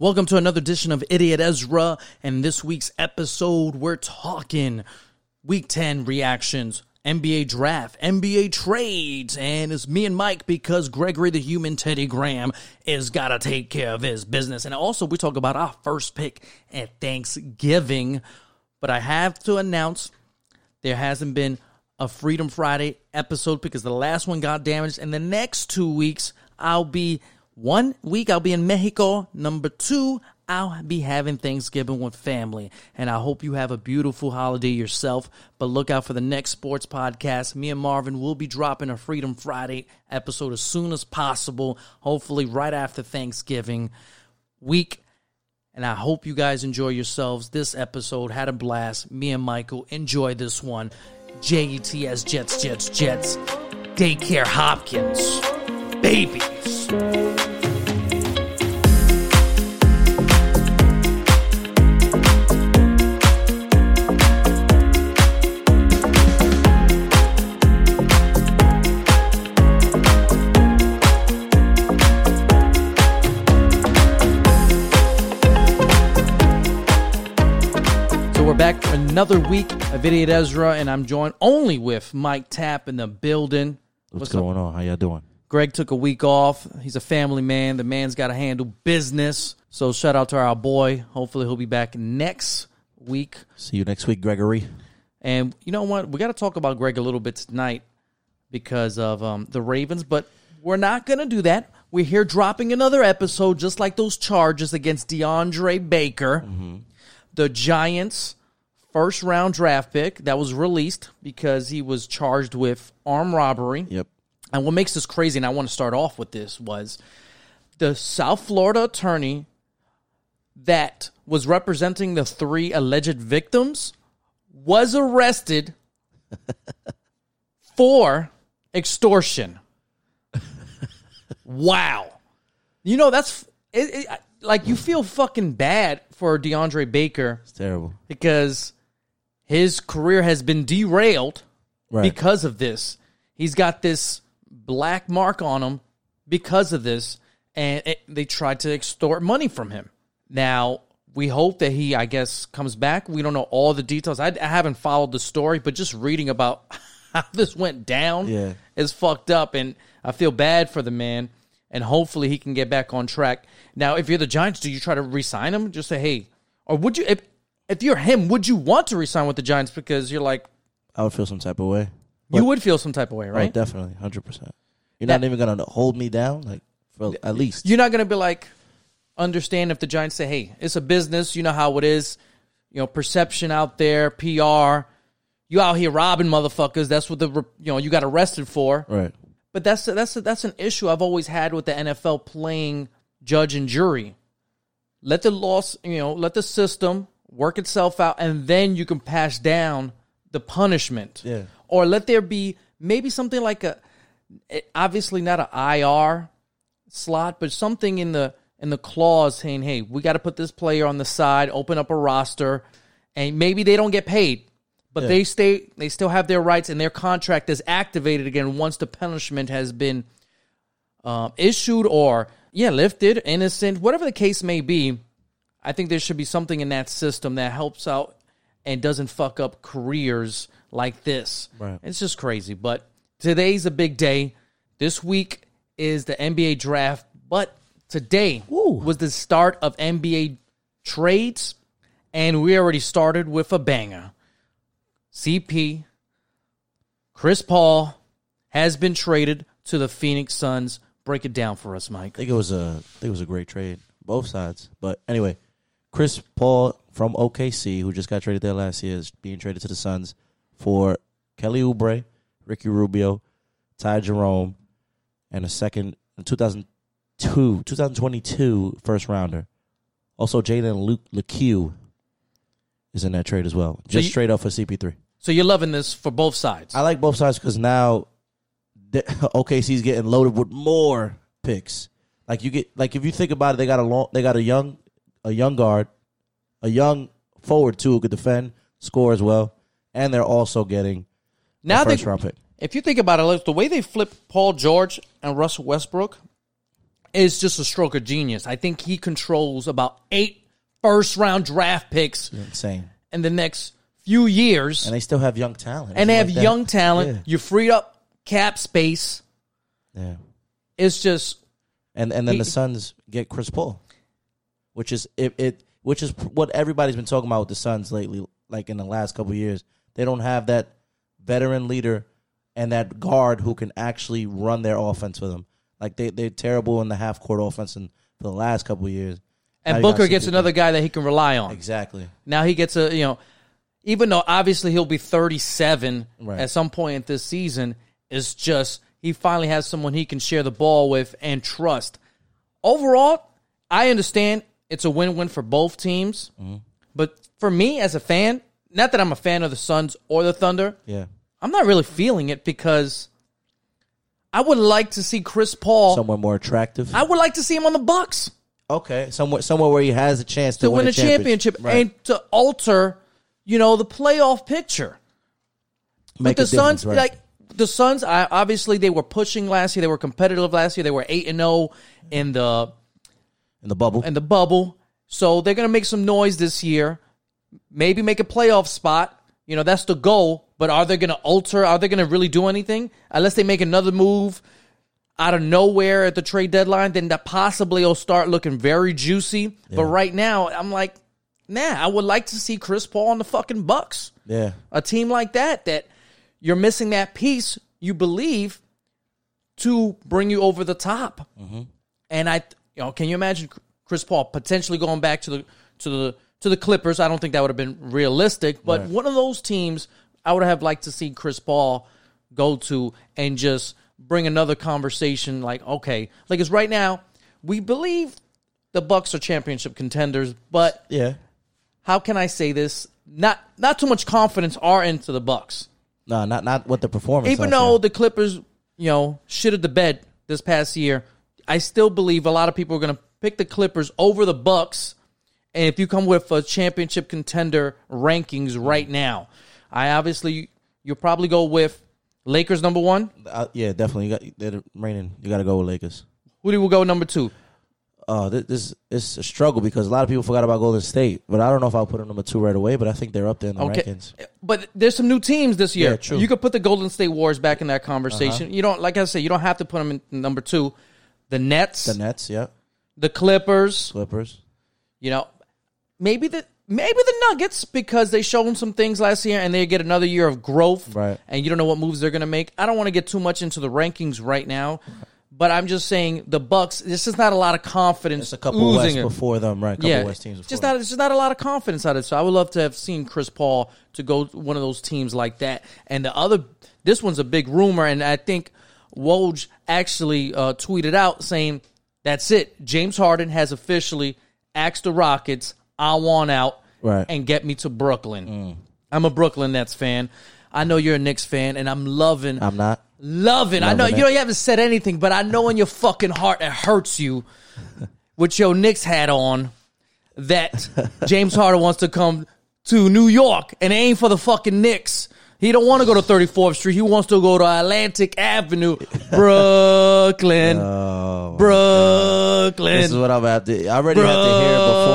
Welcome to another edition of Idiot Ezra. And this week's episode, we're talking Week 10 reactions, NBA draft, NBA trades, and it's me and Mike because Gregory the Human Teddy Graham is got to take care of his business. And also, we talk about our first pick at Thanksgiving. But I have to announce there hasn't been a Freedom Friday episode because the last one got damaged. And the next two weeks, I'll be one week I'll be in Mexico. Number two, I'll be having Thanksgiving with family. And I hope you have a beautiful holiday yourself. But look out for the next sports podcast. Me and Marvin will be dropping a Freedom Friday episode as soon as possible, hopefully right after Thanksgiving week. And I hope you guys enjoy yourselves. This episode had a blast. Me and Michael enjoy this one. JETS Jets, Jets, Jets. Daycare Hopkins. Babies. So we're back for another week of Idiot Ezra, and I'm joined only with Mike Tapp in the building. What's, What's up? going on? How y'all doing? Greg took a week off. He's a family man. The man's got to handle business. So shout out to our boy. Hopefully he'll be back next week. See you next week, Gregory. And you know what? We got to talk about Greg a little bit tonight because of um, the Ravens, but we're not going to do that. We're here dropping another episode, just like those charges against DeAndre Baker, the Giants' first round draft pick that was released because he was charged with armed robbery. Yep. And what makes this crazy, and I want to start off with this, was the South Florida attorney that was representing the three alleged victims was arrested for extortion. wow. You know, that's it, it, like you feel fucking bad for DeAndre Baker It's terrible. because his career has been derailed Right. because of this. He's got this black mark on him because of this, and it, they tried to extort money from him. Now, we hope that he, I guess, comes back. We don't know all the details. I, I haven't followed the story, but just reading about how this went down Yeah. is fucked up, and I feel bad for the man. And hopefully, he can get back on track. Now, if you're the Giants, do you try to re-sign him? Just say, hey, or would you? If if you're him, would you want to resign with the Giants because you're like I would feel some type of way. You would feel some type of way, Oh, right? definitely, hundred percent. You're That- not even gonna hold me down, like for at least. You're not gonna be like understand if the Giants say, "Hey, it's a business. You know how it is. You know, perception out there, PR. You out here robbing motherfuckers. That's what the you know you got arrested for. right. But that's that's that's an issue I've always had with the NFL playing judge and jury. Let the loss, you know, let the system work itself out, and then you can pass down the punishment. Yeah. Or let there be maybe something like a, eh, obviously not an IR slot, but something in the in the clause saying, "Hey, we got to put this player on the side, open up a roster, and maybe they don't get paid, but Yeah. they stay, they still have their rights, and their contract is activated again once the punishment has been um, issued or yeah lifted, innocent, whatever the case may be. I think there should be something in that system that helps out and doesn't fuck up careers like this. Right. It's just crazy. But today's a big day. This week is the NBA draft, but today was the start of NBA trades, and we already started with a banger. CP, Chris Paul has been traded to the Phoenix Suns. Break it down for us, Mike. I think it was a I think it was a great trade, both sides. But anyway, Chris Paul from OKC, who just got traded there last year, is being traded to the Suns for Kelly Oubre, Ricky Rubio, Ty Jerome, and a second 2002 2022 first rounder. Also, Jalen Luke Lecque is in that trade as well. Just you- straight up for CP3. So you're loving this for both sides. I like both sides because now the, OKC's getting loaded with more picks. Like you get like if you think about it, they got a long, they got a young, a young guard, a young forward too who could defend, score as well, and they're also getting now a they, first round pick. if you think about it, like the way they flip Paul George and Russell Westbrook, is just a stroke of genius. I think he controls about eight first round draft picks Insane. in the next few years, And they still have young talent. and they have like young talent. Yeah. You freed up cap space. Yeah. It's just And and then He- the Suns get Chris Paul, which is it, it which is what everybody's been talking about with the Suns lately. Like in the last couple of years, they don't have that veteran leader and that guard who can actually run their offense for them. Like they they're terrible in the half court offense and for the last couple of years. And Booker gets another guy that he can rely on. exactly. Now he gets a you know, even though obviously he'll be thirty seven Right. at some point in this season, it's just he finally has someone he can share the ball with and trust. Overall, I understand it's a win win for both teams, Mm-hmm. but for me as a fan, not that I'm a fan of the Suns or the Thunder, Yeah. I'm not really feeling it because I would like to see Chris Paul. Somewhere more attractive. I would like to see him on the Bucks okay. Somewhere somewhere where he has a chance to, to win a championship Right. and to alter, you know, the playoff picture. Make But the Suns, right. like the Suns, I, obviously they were pushing last year. They were competitive last year. They were eight and zero in the in the bubble. in the bubble. So they're gonna make some noise this year. Maybe make a playoff spot. You know, that's the goal. But are they gonna alter? Are they gonna really do anything? Unless they make another move out of nowhere at the trade deadline, then that possibly will start looking very juicy. But right now, I'm like, nah. I would like to see Chris Paul on the fucking Bucks yeah. a team like that that you're missing that piece you believe to bring you over the top. Mm-hmm. And I, you know, can you imagine Chris Paul potentially going back to the to the to the Clippers? I don't think that would have been realistic, but Right. one of those teams I would have liked to see Chris Paul go to and just bring another conversation. Like, okay, like it's right now we believe the Bucks are championship contenders, but Yeah. how can I say this? Not not too much confidence are into the Bucks. No, not not what the performance. Even though the Clippers, you know, shitted the bed this past year, I still believe a lot of people are going to pick the Clippers over the Bucks. And if you come with a championship contender rankings right now, I obviously you'll probably go with Lakers number one. Uh, yeah, definitely. You got they're reigning. You got to go with Lakers. Who do we go number two? Uh, this, this it's a struggle because a lot of people forgot about Golden State, but I don't know if I'll put them number two right away. But I think they're up there in the Okay, rankings. but there's some new teams this year. Yeah, true. You could put the Golden State Warriors back in that conversation. You don't, like I said, you don't have to put them in number two. The Nets, The Nets, yeah, the Clippers, Clippers. you know, maybe the maybe the Nuggets because they showed some things last year and they get another year of growth. Right. And you don't know what moves they're going to make. I don't want to get too much into the rankings right now, but I'm just saying the Bucks. This is not a lot of confidence. It's a couple West it. before them, right? couple Yeah, West teams. Before just not. It's just not a lot of confidence out of it. So I would love to have seen Chris Paul to go one of those teams like that. And the other, this one's a big rumor, and I think Woj actually uh, tweeted out saying, "That's it. James Harden has officially asked the Rockets, I want out, Right. and get me to Brooklyn." I'm a Brooklyn Nets fan. I know you're a Knicks fan, and I'm loving I'm not. Loving. I know Loving you it. know you haven't said anything, but I know in your fucking heart it hurts you with your Knicks hat on that James Harden wants to come to New York and aim for the fucking Knicks. He don't want to go to 34th Street. He wants to go to Atlantic Avenue, Brooklyn, Oh, Brooklyn. this is what I'm about to. I already had to hear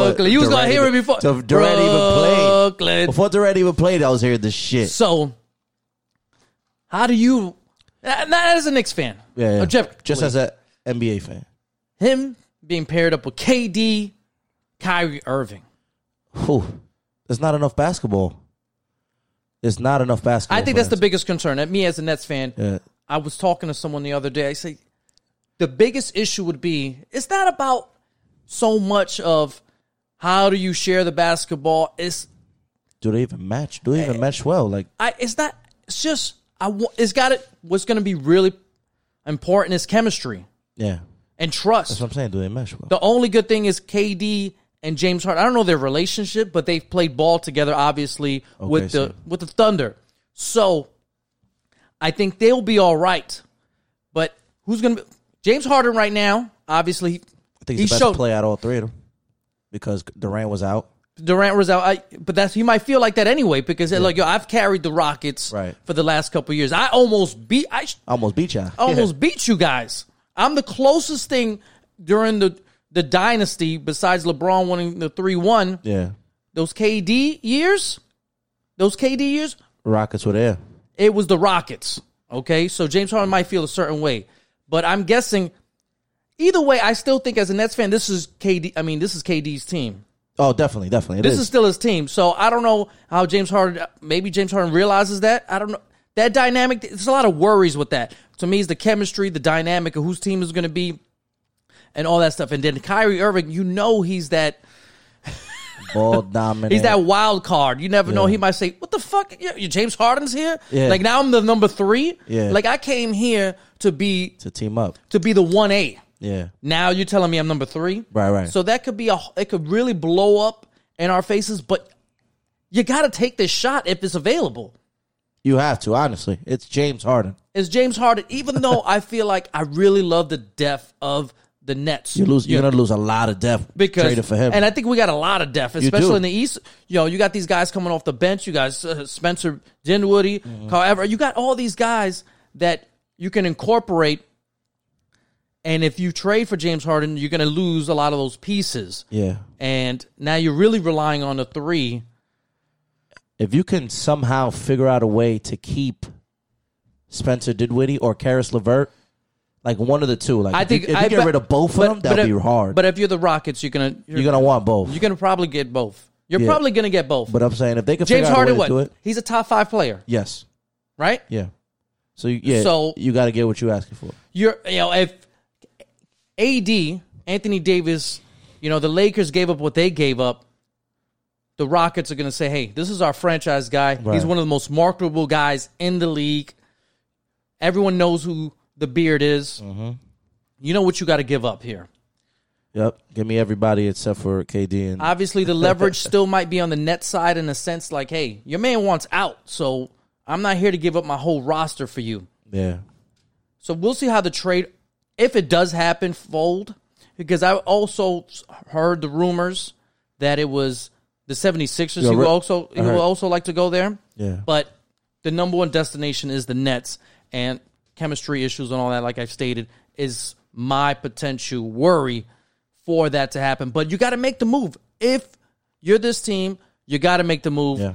it before. You was gonna hear it before. So Durant even played. Brooklyn. Before Durant even played, I was hearing this shit. So, how do you, not as a Knicks fan, Yeah, yeah. Oh, objectively, just as an NBA fan. him being paired up with KD, Kyrie Irving. Whew. There's not enough basketball. There's not enough basketball. I think that's the biggest concern. At me as a Nets fan, Yeah. I was talking to someone the other day. I say the biggest issue would be it's not about so much of how do you share the basketball. It's Do they even match? Do they even eh, match well? Like I. It's not. It's just I. It's got it. What's going to be really important is chemistry yeah, and trust. that's what I'm saying. Do they mesh well? The only good thing is KD and James Harden. I don't know their relationship, but they've played ball together, obviously, with the so- with the Thunder. So I think they'll be all right. But who's gonna be James Harden right now? Obviously, I think he he's the best showed play out of all three of them because Durant was out. Durant was out. I, but that's he might feel like that anyway because like yo, I've carried the Rockets Right. for the last couple of years. I almost beat. I Almost beat y'all. almost beat you guys. I'm the closest thing during the the dynasty, besides LeBron winning the three one, Yeah. those KD years, those KD years, Rockets were there. it was the Rockets. Okay, so James Harden might feel a certain way, but I'm guessing either way, I still think as a Nets fan, this is KD. I mean, this is KD's team. Oh, definitely, definitely. It This is. is still his team. So I don't know how James Harden. Maybe James Harden realizes that. I don't know that dynamic. There's a lot of worries with that. To me, is the chemistry, the dynamic of whose team is going to be, and all that stuff. And then Kyrie Irving, you know, he's that. ball dominant. He's that wild card. You never know. He might say, "What the fuck? Yeah, you- James Harden's here. Yeah. Like now I'm the number three. Yeah. Like I came here to be to team up. to be the one A. Yeah. Now you're telling me I'm number three. Right, right. So that could be a. It could really blow up in our faces. But you got to take this shot if it's available. You have to, honestly. It's James Harden. It's James Harden? Even though I feel like I really love the depth of the Nets. You lose. You're gonna lose a lot of depth because traded for him. and I think we got a lot of depth, especially in the East. You know, you got these guys coming off the bench. You guys, uh, Spencer Dinwiddie, Mm-hmm. however, you got all these guys that you can incorporate. And if you trade for James Harden, you're going to lose a lot of those pieces. yeah. And now you're really relying on the three. If you can somehow figure out a way to keep Spencer Dinwiddie or Caris LeVert, like one of the two, like I if think you, if you I get rid of both but- of them, that'd but be hard. But if you're the Rockets, you're gonna you're, you're gonna want both. you're gonna probably get both. You're Yeah. probably gonna get both. but I'm saying if they can James figure out Harden, what? do it, He's a top five player, yes, right? yeah. So you- yeah, So- you got to get what you're asking for. you're you know if AD Anthony Davis, you know the Lakers gave up what they gave up. The Rockets are going to say, "Hey, this is our franchise guy. He's one of the most marketable guys in the league. Everyone knows who the beard is. Mm-hmm. You know what you got to give up here. Yep, give me everybody except for KD and Obviously, the leverage still might be on the net side in a sense, like, hey, your man wants out, so I'm not here to give up my whole roster for you. yeah, So we'll see how the trade, if it does happen, fold. Because I also heard the rumors that it was the 76ers Yeah, who Rick- also who would also like to go there. yeah. But the number one destination is the Nets, and chemistry issues and all that, like I've stated, is my potential worry for that to happen. But you got to make the move. If you're this team, you got to make the move. Yeah.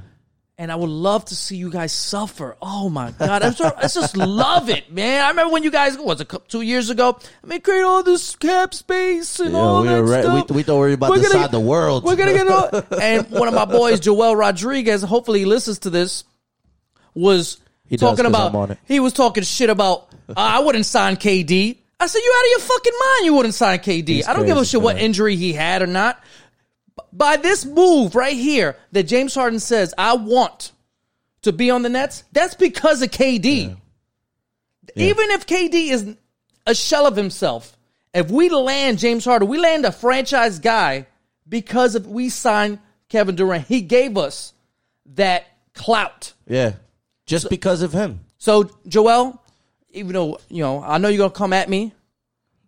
And I would love to see you guys suffer. Oh my god, I'm so, I just love it, man. I remember when you guys what was it two years ago. I mean, create all this cap space and Yeah, all we that re- stuff. we, we thought we were about We're to decide the world. We're gonna get all, and one of my boys, Joel Rodriguez, hopefully he listens to this, was He does, about. I'm on it. He was talking shit about. Uh, I wouldn't sign KD. I said, you out of your fucking mind? You wouldn't sign KD. He's I don't give a shit what injury he had or not. By this move right here, that James Harden says, I want to be on the Nets. That's because of KD. Even if KD is a shell of himself, if we land James Harden, we land a franchise guy because of we signed Kevin Durant. He gave us that clout. yeah, just because of him. So Joel, even though you know, I know you're gonna come at me.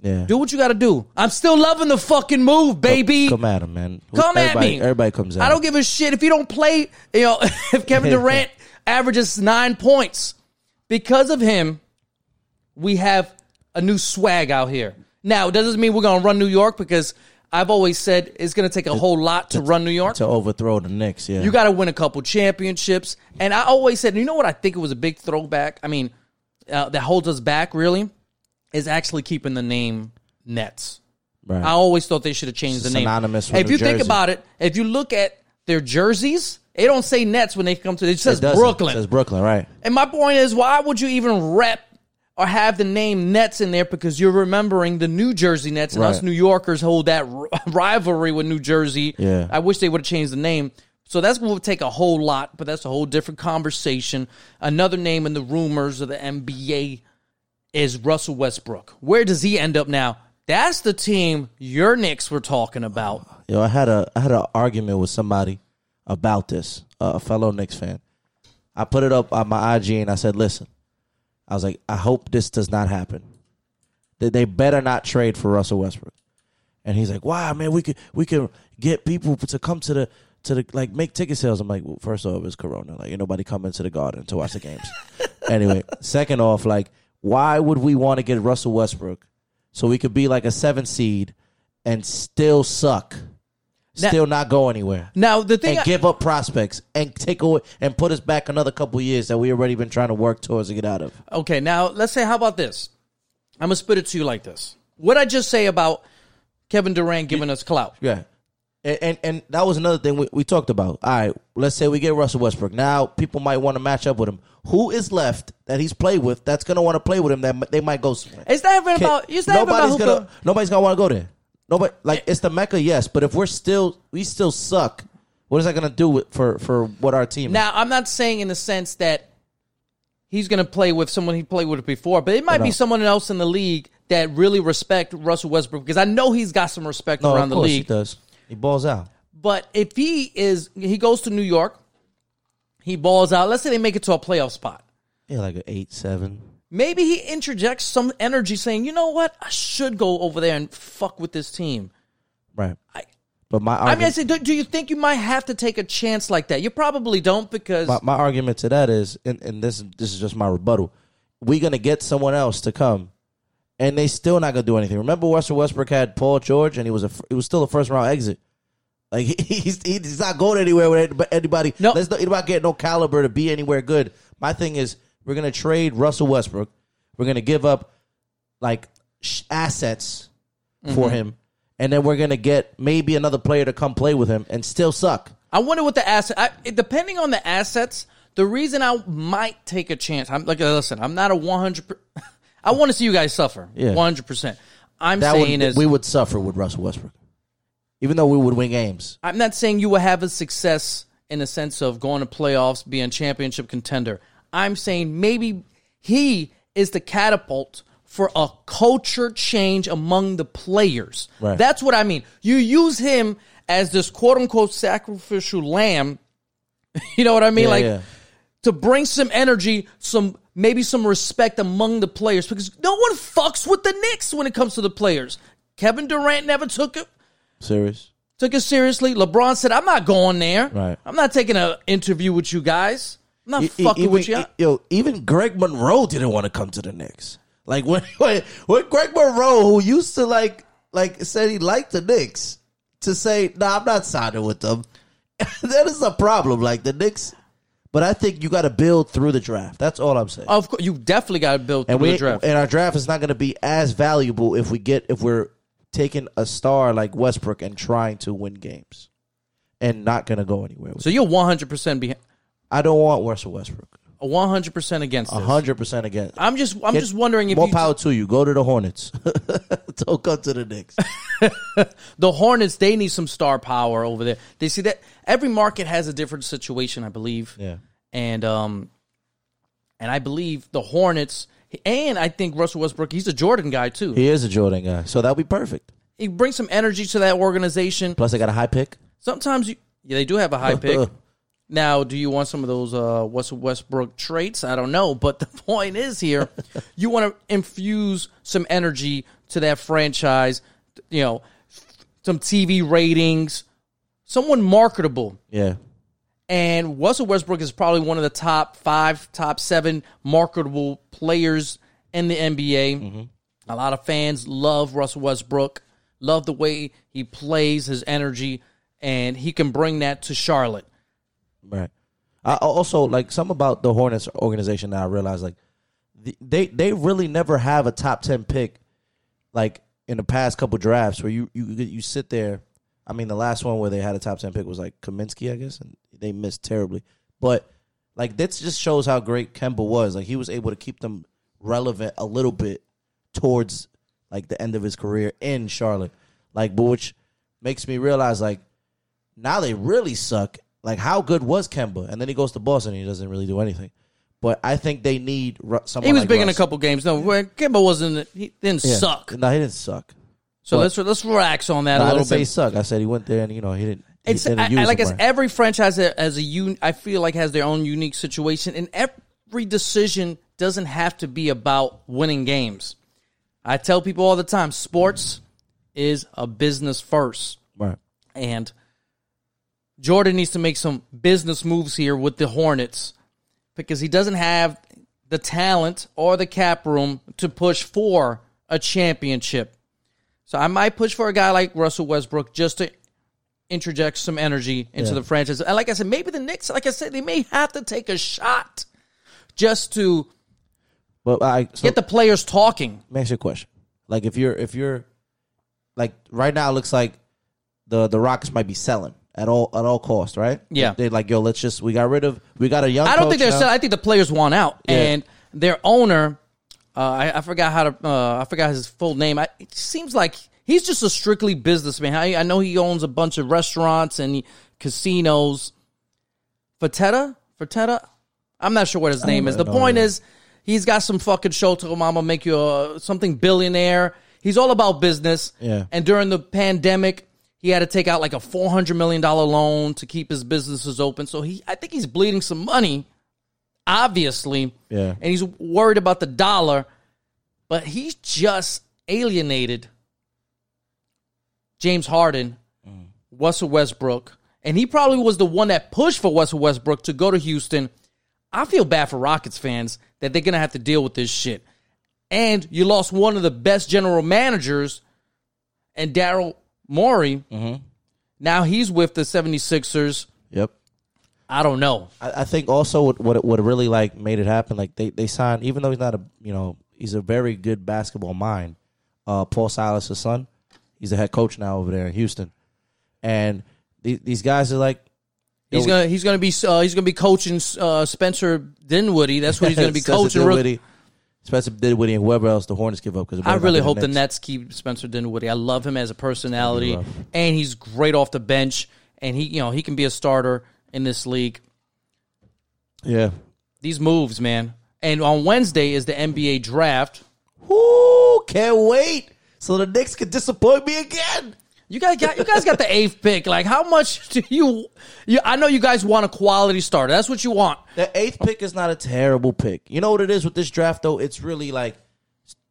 Yeah, Do what you got to do. I'm still loving the fucking move, baby. come at him, man. Come at me. Everybody comes at. I don't give a shit if you don't play. You know, if Kevin Durant averages nine points because of him, we have a new swag out here. Now, it doesn't mean we're gonna run New York because I've always said it's gonna take a whole lot to run New York. to overthrow the Knicks. Yeah, You got to win a couple championships. And I always said, you know what? I think it was a big throwback. I mean, uh, that holds us back really is actually keeping the name Nets. right. I always thought they should have changed the name. Synonymous if New you think about it, if you look at their jerseys, they don't say Nets when they come to it. says It. Brooklyn. It says Brooklyn, right? and my point is, why would you even rep or have the name Nets in there? Because you're remembering the New Jersey Nets, and us New Yorkers hold that r- rivalry with New Jersey. Yeah. I wish they would have changed the name. So that's going to take a whole lot, but that's a whole different conversation. Another name in the rumors of the NBA is Russell Westbrook. Where does he end up now? That's the team your Knicks were talking about. Yo, I had a I had an argument with somebody about this, uh, a fellow Knicks fan. I put it up on my IG and I said, "Listen, I was like, I hope this does not happen. They, they better not trade for Russell Westbrook." And he's like, "Wow, man, we could we could get people to come to the to the like make ticket sales." I'm like, well, first off, it's Corona. Like, ain't nobody coming to the Garden to watch the games. anyway, second off, like, why would we want to get Russell Westbrook so we could be like a seven seed and still suck, Now- still not go anywhere, Now the thing, and I- give up prospects and take away and put us back another couple years that we already been trying to work towards to get out of. okay, now let's say, how about this? I'm gonna spit it to you like this. What I just say about Kevin Durant giving us clout? Yeah. And, and and that was another thing we, we talked about. All right, let's say we get Russell Westbrook. Now people might want to match up with him. Who is left that he's played with that's going to want to play with him that they might go somewhere? It's not even Can- about. It's not even about nobody's gonna go- nobody's gonna want to go there. Nobody like eh. it's the mecca, yes. But if we're still we still suck, what is that gonna do with, for for what our team? is? Now, I'm not saying in the sense that he's going to play with someone he played with before, but it might be someone else in the league that really respect Russell Westbrook because I know he's got some respect no, around of the course he does. He balls out. But if he is, he goes to New York, he balls out. Let's say they make it to a playoff spot. Yeah, like an eight seven. Maybe he interjects some energy, saying, "You know what? I should go over there and fuck with this team." Right. I, But my I mean, I argument, say, do, do you think you might have to take a chance like that? You probably don't because my, my argument to that is, and, and this this is just my rebuttal. We're gonna get someone else to come, and they still not gonna do anything. Remember, Russell Westbrook had Paul George, and he was a he was still a first round exit. Like he, he's he's not going anywhere with anybody-. No. Let's not, anybody get no caliber to be anywhere good. My thing is, we're gonna trade Russell Westbrook. We're gonna give up like sh- assets for Mm-hmm. him, and then we're gonna get maybe another player to come play with him and still suck. I wonder what the asset. I, it- depending on the assets, the reason I might take a chance. I'm like, listen, I'm not a 100. per- I want to see you guys suffer. Yeah. 100. percent I'm That saying would, is, we would suffer with Russell Westbrook, even though we would win games. I'm not saying you will have a success in the sense of going to playoffs, being championship contender. I'm saying maybe he is the catapult for a culture change among the players. Right. That's what I mean. You use him as this quote unquote sacrificial lamb. You know what I mean? Yeah, like yeah. to bring some energy, some maybe some respect among the players because no one fucks with the Knicks when it comes to the players. Kevin Durant never took it Serious. took it seriously. LeBron said, "I'm not going there. Right. I'm not taking an interview with you guys. I'm not E- fucking even, with you." yo, even Greg Monroe didn't want to come to the Knicks. Like when, when when Greg Monroe, who used to like like said he liked the Knicks, to say, "Nah, I'm not signing with them." that is a problem. Like the Knicks, but I think you got to build through the draft. That's all I'm saying. of course, you definitely got to build through and we the draft. and our draft is not going to be as valuable if we get if we're taking a star like Westbrook and trying to win games, and not going to go anywhere. With so you're 100 percent behind, I don't want Russell Westbrook. 100 percent against hundred percent against. I'm just, I'm Get just wondering if more you, power to you. Go to the Hornets. Don't come to the Knicks. the Hornets they need some star power over there. They see that every market has a different situation, I believe. Yeah. and um, and I believe the Hornets. And I think Russell Westbrook, he's a Jordan guy too. He is a Jordan guy, so that'll be perfect. He brings some energy to that organization. Plus, they got a high pick. Sometimes you, yeah, they do have a high pick. Now, do you want some of those uh, West Westbrook traits? I don't know, but the point is here, you want to infuse some energy to that franchise. You know, some TV ratings, someone marketable. Yeah. And Russell Westbrook is probably one of the top five, top seven marketable players in the NBA. A lot of fans love Russell Westbrook, love the way he plays, his energy, and he can bring that to Charlotte. Right. I also like some about the Hornets organization that I realized like they they really never have a top ten pick like in the past couple drafts where you you you sit there. I mean, the last one where they had a top ten pick was like Kaminsky, I guess, and they missed terribly. But like this just shows how great Kemba was. Like he was able to keep them relevant a little bit towards like the end of his career in Charlotte. Like, but which makes me realize like now they really suck. Like, how good was Kemba? And then he goes to Boston and he doesn't really do anything. But I think they need Ru- someone. He was like big in a Russ. couple games. No, where Kemba wasn't. He didn't Yeah. suck. No, he didn't suck. So let's let's relax on that No, a I little didn't say he bit. suck. I said he went there and you know he didn't. He It's didn't I, use I, like him it's right. every franchise has, a, has a un, I feel like has their own unique situation, and every decision doesn't have to be about winning games. I tell people all the time, sports is a business first, right. and Jordan needs to make some business moves here with the Hornets because he doesn't have the talent or the cap room to push for a championship. So I might push for a guy like Russell Westbrook just to interject some energy into Yeah. the franchise. And like I said, maybe the Knicks, like I said, they may have to take a shot just to But I so get the players talking. let me ask you a question. Like if you're if you're like right now it looks like the the Rockets might be selling at all at all cost, right? Yeah. they're like, yo, let's just we got rid of we got a young I don't think they're. now. I think the players want out, Yeah. and their owner, uh, I, I forgot how to. Uh, I forgot his full name. I, it seems like he's just a strictly businessman. I, I know he owns a bunch of restaurants and casinos. Fertitta, Fertitta. I'm not sure what his name is. The point is, he's got some fucking show to mama make you a, something billionaire. He's all about business. Yeah. And during the pandemic, he had to take out like a four hundred million dollar loan to keep his businesses open. So he, I think he's bleeding some money, obviously. Yeah. And he's worried about the dollar, but he's just alienated James Harden, Russell Westbrook, and he probably was the one that pushed for Russell Westbrook to go to Houston. I feel bad for Rockets fans that they're gonna have to deal with this shit. And you lost one of the best general managers and Daryl Morey. Now he's with the 76ers. Yep. I don't know. I, I think also what what what really like made it happen, like they they signed, even though he's not a you know he's a very good basketball mind. Uh, Paul Silas' son, he's the head coach now over there in Houston, and these, these guys are like, He's gonna he's gonna be uh, he's gonna be coaching uh, Spencer Dinwiddie. That's what he's gonna be coaching. Dinwiddie, Spencer Dinwiddie, and whoever else the Hornets give up. Because I really hope the Nets keep Spencer Dinwiddie. I love him as a personality, and he's great off the bench. And he, you know, he can be a starter in this league. Yeah. These moves, man. And on Wednesday is the NBA draft. Ooh, can't wait. So the Knicks can disappoint me again. You guys got you guys got the eighth pick. Like, how much do you? you I know you guys want a quality starter. That's what you want. The eighth pick is not a terrible pick. You know what it is with this draft though? It's really like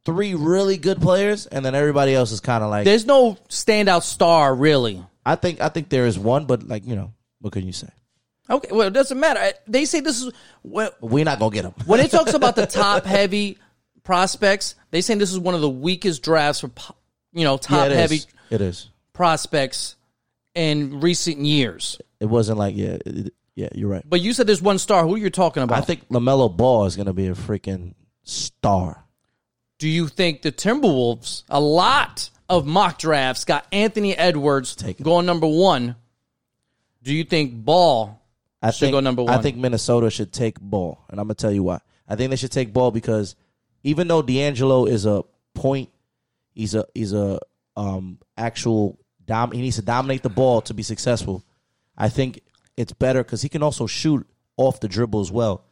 three really good players, and then everybody else is kind of like. There's no standout star really. I think I think there is one, but like you know, what can you say? Okay, well, it doesn't matter. They say this is well, We're not gonna get them. when it talks about the top heavy prospects. They saying this is one of the weakest drafts for you know Yeah, top it heavy is. It is. Prospects in recent years. It wasn't like yeah, it- yeah. You're right. But you said there's one star. Who you're talking about? I think Lamelo Ball is gonna be a freaking star. Do you think the Timberwolves? A lot of mock drafts got Anthony Edwards going number one. Do you think Ball? I Should think, go number one? I think Minnesota should take Ball, and I'm gonna tell you why. I think they should take Ball because even though D'Angelo is a point, he's a he's a um actual dom. He needs to dominate the ball to be successful. I think it's better because he can also shoot off the dribble as well.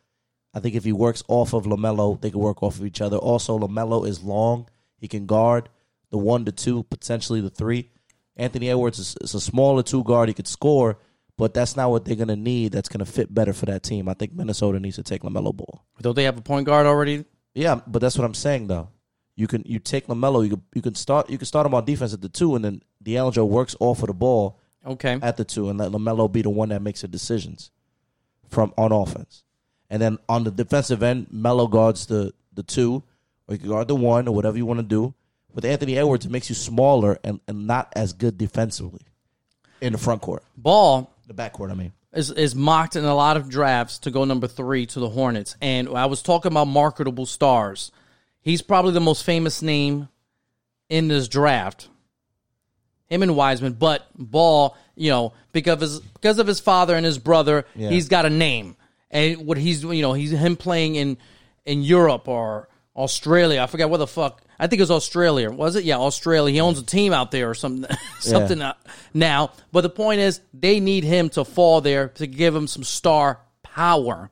I think if he works off of Lamelo, they can work off of each other. Also, Lamelo is long; he can guard the one to two, potentially the three. Anthony Edwards is, is a smaller two guard; he could score, but that's not what they're gonna need. That's gonna fit better for that team. I think Minnesota needs to take Lamelo Ball. Don't they have a point guard already? Yeah, but that's what I'm saying though. You can you take Lamelo, you can you can start you can start him on defense at the two, and then D'Angelo works off of the ball Okay. at the two, and let Lamelo be the one that makes the decisions from on offense. And then on the defensive end, Melo guards the the two, or you can guard the one, or whatever you want to do. With Anthony Edwards, it makes you smaller and, and not as good defensively in the front court, Ball the back court. I mean, is, is mocked in a lot of drafts to go number three to the Hornets. And I was talking about marketable stars. He's probably the most famous name in this draft. Him and Wiseman, but Ball, you know, because of his because of his father and his brother, Yeah. he's got a name. And what he's you know, he's him playing in in Europe or Australia. I forget what the fuck. I think it was Australia. Was it? Yeah, Australia. He owns a team out there or something something uh, now. But the point is they need him to fall there to give him some star power.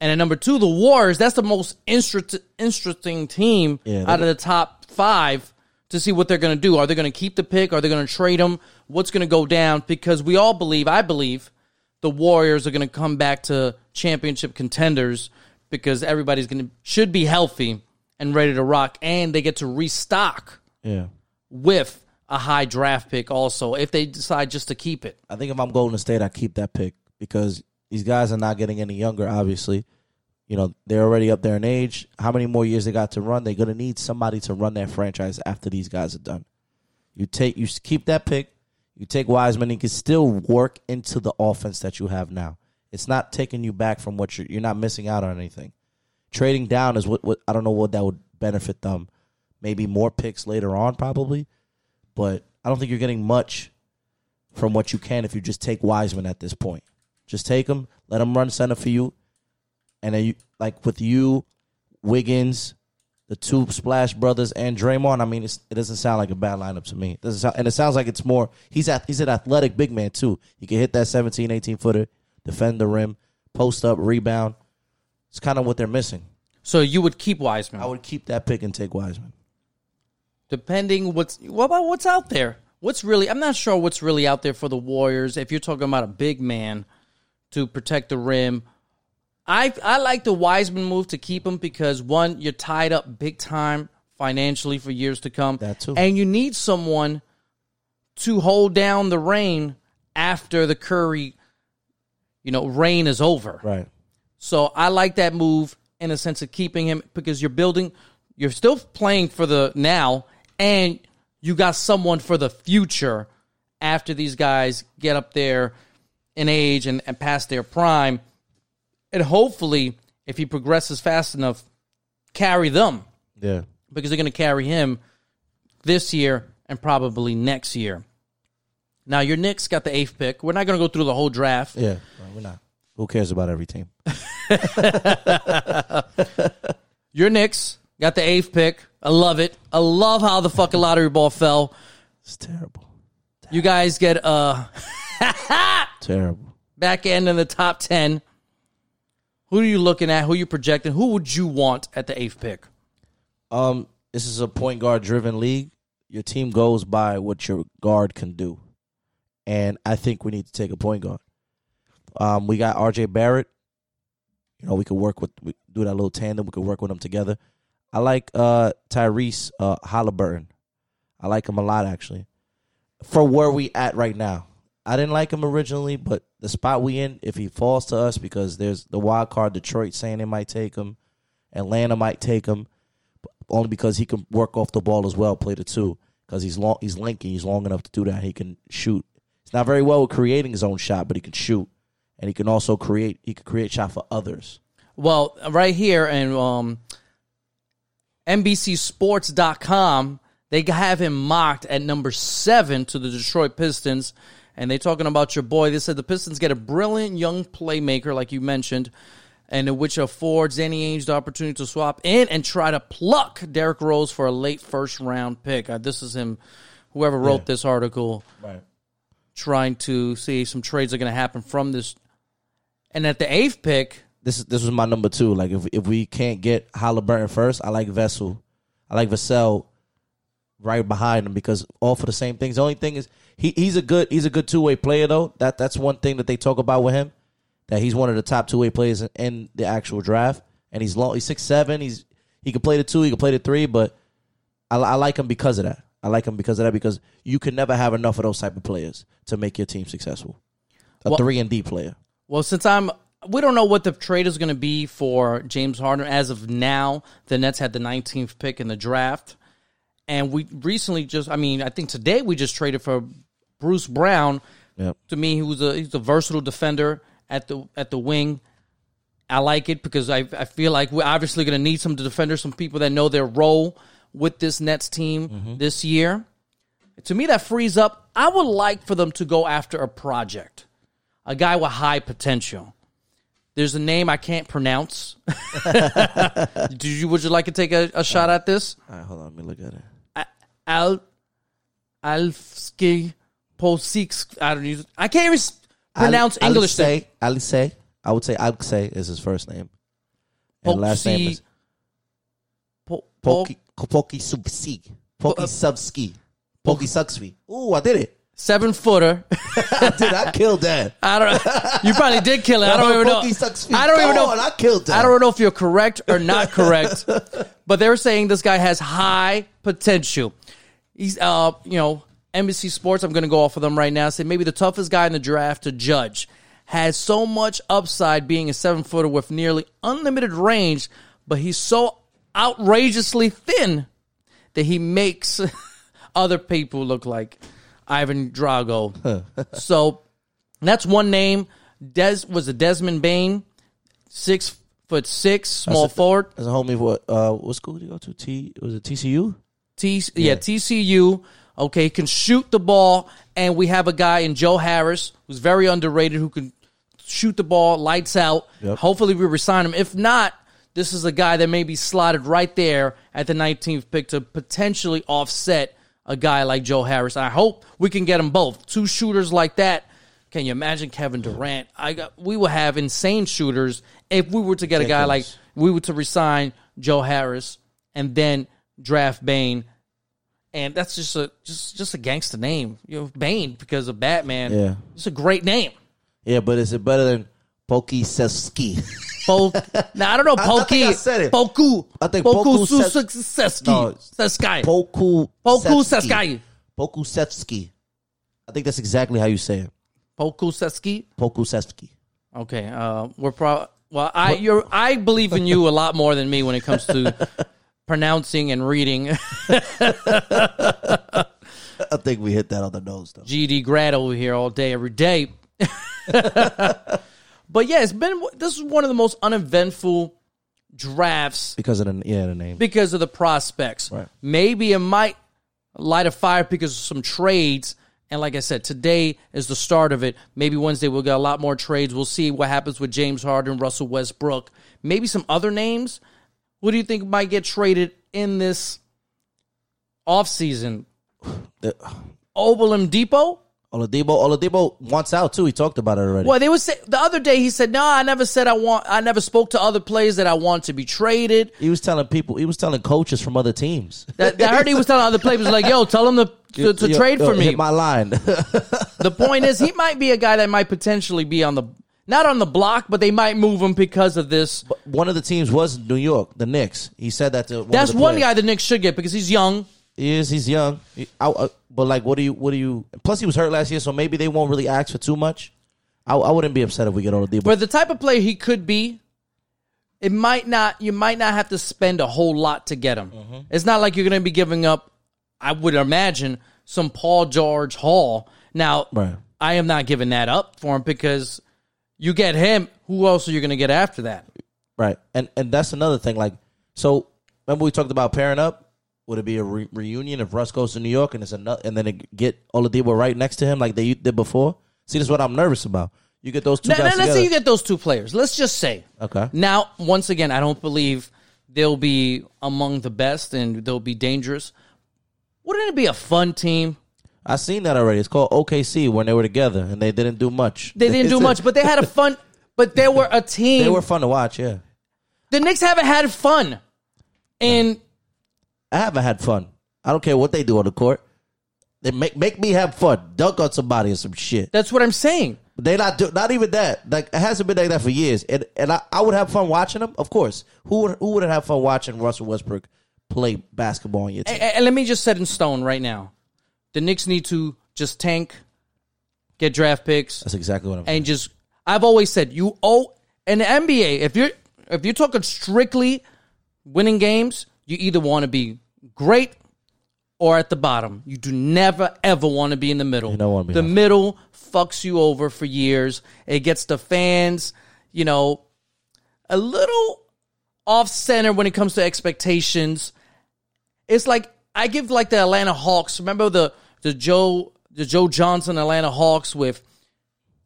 And at number two, the Warriors. That's the most interest, interesting team Yeah, out of the top five to see what they're going to do. Are they going to keep the pick? Are they going to trade them? What's going to go down? Because we all believe, I believe, the Warriors are going to come back to championship contenders because everybody's going to should be healthy and ready to rock, and they get to restock yeah. with a high draft pick also if they decide just to keep it. I think if I'm Golden State, I keep that pick because these guys are not getting any younger, obviously. You know, they're already up there in age. How many more years they got to run? They're gonna need somebody to run that franchise after these guys are done. You take you keep that pick. You take Wiseman. He can still work into the offense that you have now. It's not taking you back from what you're. You're not missing out on anything. Trading down is what, what I don't know what that would benefit them. Maybe more picks later on, probably, but I don't think you're getting much from what you can if you just take Wiseman at this point. Just take him, let him run center for you, and then you like with you, Wiggins, the two Splash brothers, and Draymond. I mean, it's, it doesn't sound like a bad lineup to me. It doesn't sound, and it sounds like it's more. He's at he's an athletic big man too. He can hit that 17, 18 footer, defend the rim, post up, rebound. It's kind of what they're missing. So you would keep Wiseman. I would keep that pick and take Wiseman. depending what's what about what's out there. What's really I'm not sure what's really out there for the Warriors. If you're talking about a big man to protect the rim, I I like the Wiseman move to keep him because one, you're tied up big time financially for years to come. That too. And you need someone to hold down the rain after the Curry, you know, reign is over. Right. So I like that move in a sense of keeping him because you're building, you're still playing for the now, and you got someone for the future after these guys get up there in age and, and past their prime. And hopefully, if he progresses fast enough, carry them Yeah. because they're going to carry him this year and probably next year. Now, your Knicks got the eighth pick. We're not going to go through the whole draft. Yeah. No, we're not. Who cares about every team? Your Knicks got the eighth pick. I love it. I love how the fucking lottery ball fell. It's terrible. You guys get uh Terrible. back end in the top ten. Who are you looking at? Who are you projecting? Who would you want at the eighth pick? Um, this is a point guard driven league. Your team goes by what your guard can do. And I think we need to take a point guard. Um, we got RJ Barrett. You know, we could work with we do that little tandem. We could work with them together. I like uh Tyrese uh Halliburton. I like him a lot actually. For where we at right now. I didn't like him originally, but the spot we in, if he falls to us, because there's the wild card Detroit saying they might take him, Atlanta might take him, only because he can work off the ball as well, play the two, because he's long, he's lanky, he's long enough to do that. He can shoot. He's not very well with creating his own shot, but he can shoot, and he can also create. He can create shot for others. Well, right here and um NBCSports.com, they have him mocked at number seven to the Detroit Pistons. And they talking about your boy. They said the Pistons get a brilliant young playmaker, like you mentioned, and which affords Danny Ainge the opportunity to swap in and try to pluck Derrick Rose for a late first round pick. Uh, this is him, whoever wrote Yeah. this article, Right. trying to see some trades are going to happen from this. And at the eighth pick, This is this was my number two. Like if if we can't get Halliburton first, I like Vassell. I like Vassell right behind him because all for the same things. The only thing is he he's a good he's a good two way player though. That that's one thing that they talk about with him. That he's one of the top two way players in, in the actual draft, and he's long. He's six seven. He's he can play the two. He can play the three. But I, I like him because of that. I like him because of that because you can never have enough of those type of players to make your team successful. A Well- three and D player. Well, since I'm, we don't know what the trade is going to be for James Harden. As of now, the Nets had the 19th pick in the draft, and we recently just, I mean, I think today we just traded for Bruce Brown. Yep. To me, he was a he's a versatile defender at the at the wing. I like it because I I feel like we're obviously going to need some defenders, some people that know their role with this Nets team mm-hmm. this year. To me, that frees up. I would like for them to go after a project, a guy with high potential. There's a name I can't pronounce. Do you? Would you like to take a, a shot at this? All right, hold on. Let me look at it. Al Alfsky Posik. I don't use. I can't even pronounce Ali- English. Alexei, Alexei. I would say Alexei is his first name. And last name is Po- Po- Poki Poki Subski. Poki uh, uh, Subski. Poki Suxby. Ooh, I did it. seven footer. Did. I killed that. I don't. You probably did kill it. I don't even know. I don't even know. I killed that. I don't know if you're correct or not correct, but they're saying this guy has high potential. He's, uh, you know, NBC Sports. I'm going to go off of them right now. Say maybe the toughest guy in the draft to judge. has so much upside being a seven footer with nearly unlimited range, but he's so outrageously thin that he makes other people look like Ivan Drago. so that's one name. Des was a Desmond Bane, six foot six, small That's a- forward. As a homie, what uh, what school did you go to? T was it TCU? T yeah. TCU. Okay, can shoot the ball, and we have a guy in Joe Harris who's very underrated who can shoot the ball, lights out. Yep. Hopefully, we resign him. If not, this is a guy that may be slotted right there at the 19th pick to potentially offset a guy like Joe Harris. I hope we can get them both. Two shooters like that. Can you imagine Kevin Durant? I got, we will have insane shooters if we were to get a guy like we were to resign Joe Harris and then draft Bane, And that's just a just just a gangster name, you know, Bane because of Batman. Yeah. it's a great name. Yeah, but is it better than Pokey Sesky? Po- now I don't know. I- I Pokey. think I said it. Poku. I think Poku Poku Ses- Suseski. No. Poku Poku. Seskai. Poku Sesky. I think that's exactly how you say it. Poku Seski. Poku Sesky. Okay. Uh, we're pro. Well, I you're I believe in you a lot more than me when it comes to pronouncing and reading. I think we hit that on the nose though. GD grad over here all day, every day. but yeah, it's been this is one of the most uneventful drafts Because of the yeah the name. because of the prospects. Right. Maybe it might light a fire because of some trades. And like I said, today is the start of it. Maybe Wednesday we'll get a lot more trades. We'll see what happens with James Harden, Russell Westbrook, maybe some other names. What do you think might get traded in this offseason? The- Oberlin Depot? Oladipo Oladipo wants out too. He talked about it already. Well, they would say the other day he said, "No, I never said I want. I never spoke to other players that I want to be traded." He was telling people. He was telling coaches from other teams. That, I heard he was telling other players like, "Yo, tell them to to, to Yo, trade yo, for me." Hit my line. The point is, he might be a guy that might potentially be on the not on the block, but they might move him because of this. one of the teams was New York, the Knicks. He said that to one That's of the one players. guy the Knicks should get because he's young. He is. He's young. He- I- I- but like, what do you? What do you? Plus, he was hurt last year, so maybe they won't really ask for too much. I, I wouldn't be upset if we get Oladipo. But the type of player he could be, it might not. You might not have to spend a whole lot to get him. Mm-hmm. It's not like you're going to be giving up. I would imagine some Paul George Hall. Now, Right. I am not giving that up for him because you get him. Who else are you going to get after that? Right, and and that's another thing. Like, so remember we talked about pairing up. Would it be a re- reunion if Russ goes to New York and it's another, and then it get Oladipo right next to him like they did before? See, this is what I'm nervous about. You get those two Now, guys now, let's together. say you get those two players. Let's just say. okay, Now, once again, I don't believe they'll be among the best and they'll be dangerous. Wouldn't it be a fun team? I seen that already. It's called OKC when they were together and they didn't do much. They didn't do much, but they had a fun. But they were a team. they were fun to watch. Yeah, the Knicks haven't had fun, and I haven't had fun. I don't care what they do on the court. They make make me have fun. Dunk on somebody or some shit. that's what I'm saying. They not do not even that. Like it hasn't been like that for years. And and I, I would have fun watching them, of course. Who would who wouldn't have fun watching Russell Westbrook play basketball on your team? And, and let me just set in stone right now: the Knicks need to just tank, get draft picks, That's exactly what I'm saying. and just. I've always said you owe in the NBA if you're if you're talking strictly winning games, you either want to be great or at the bottom. You do never ever want to be in the middle. You don't wanna be the middle fucks you over for years. It gets the fans, you know, a little off center when it comes to expectations. It's like I give like the Atlanta Hawks. Remember the the Joe the Joe Johnson Atlanta Hawks with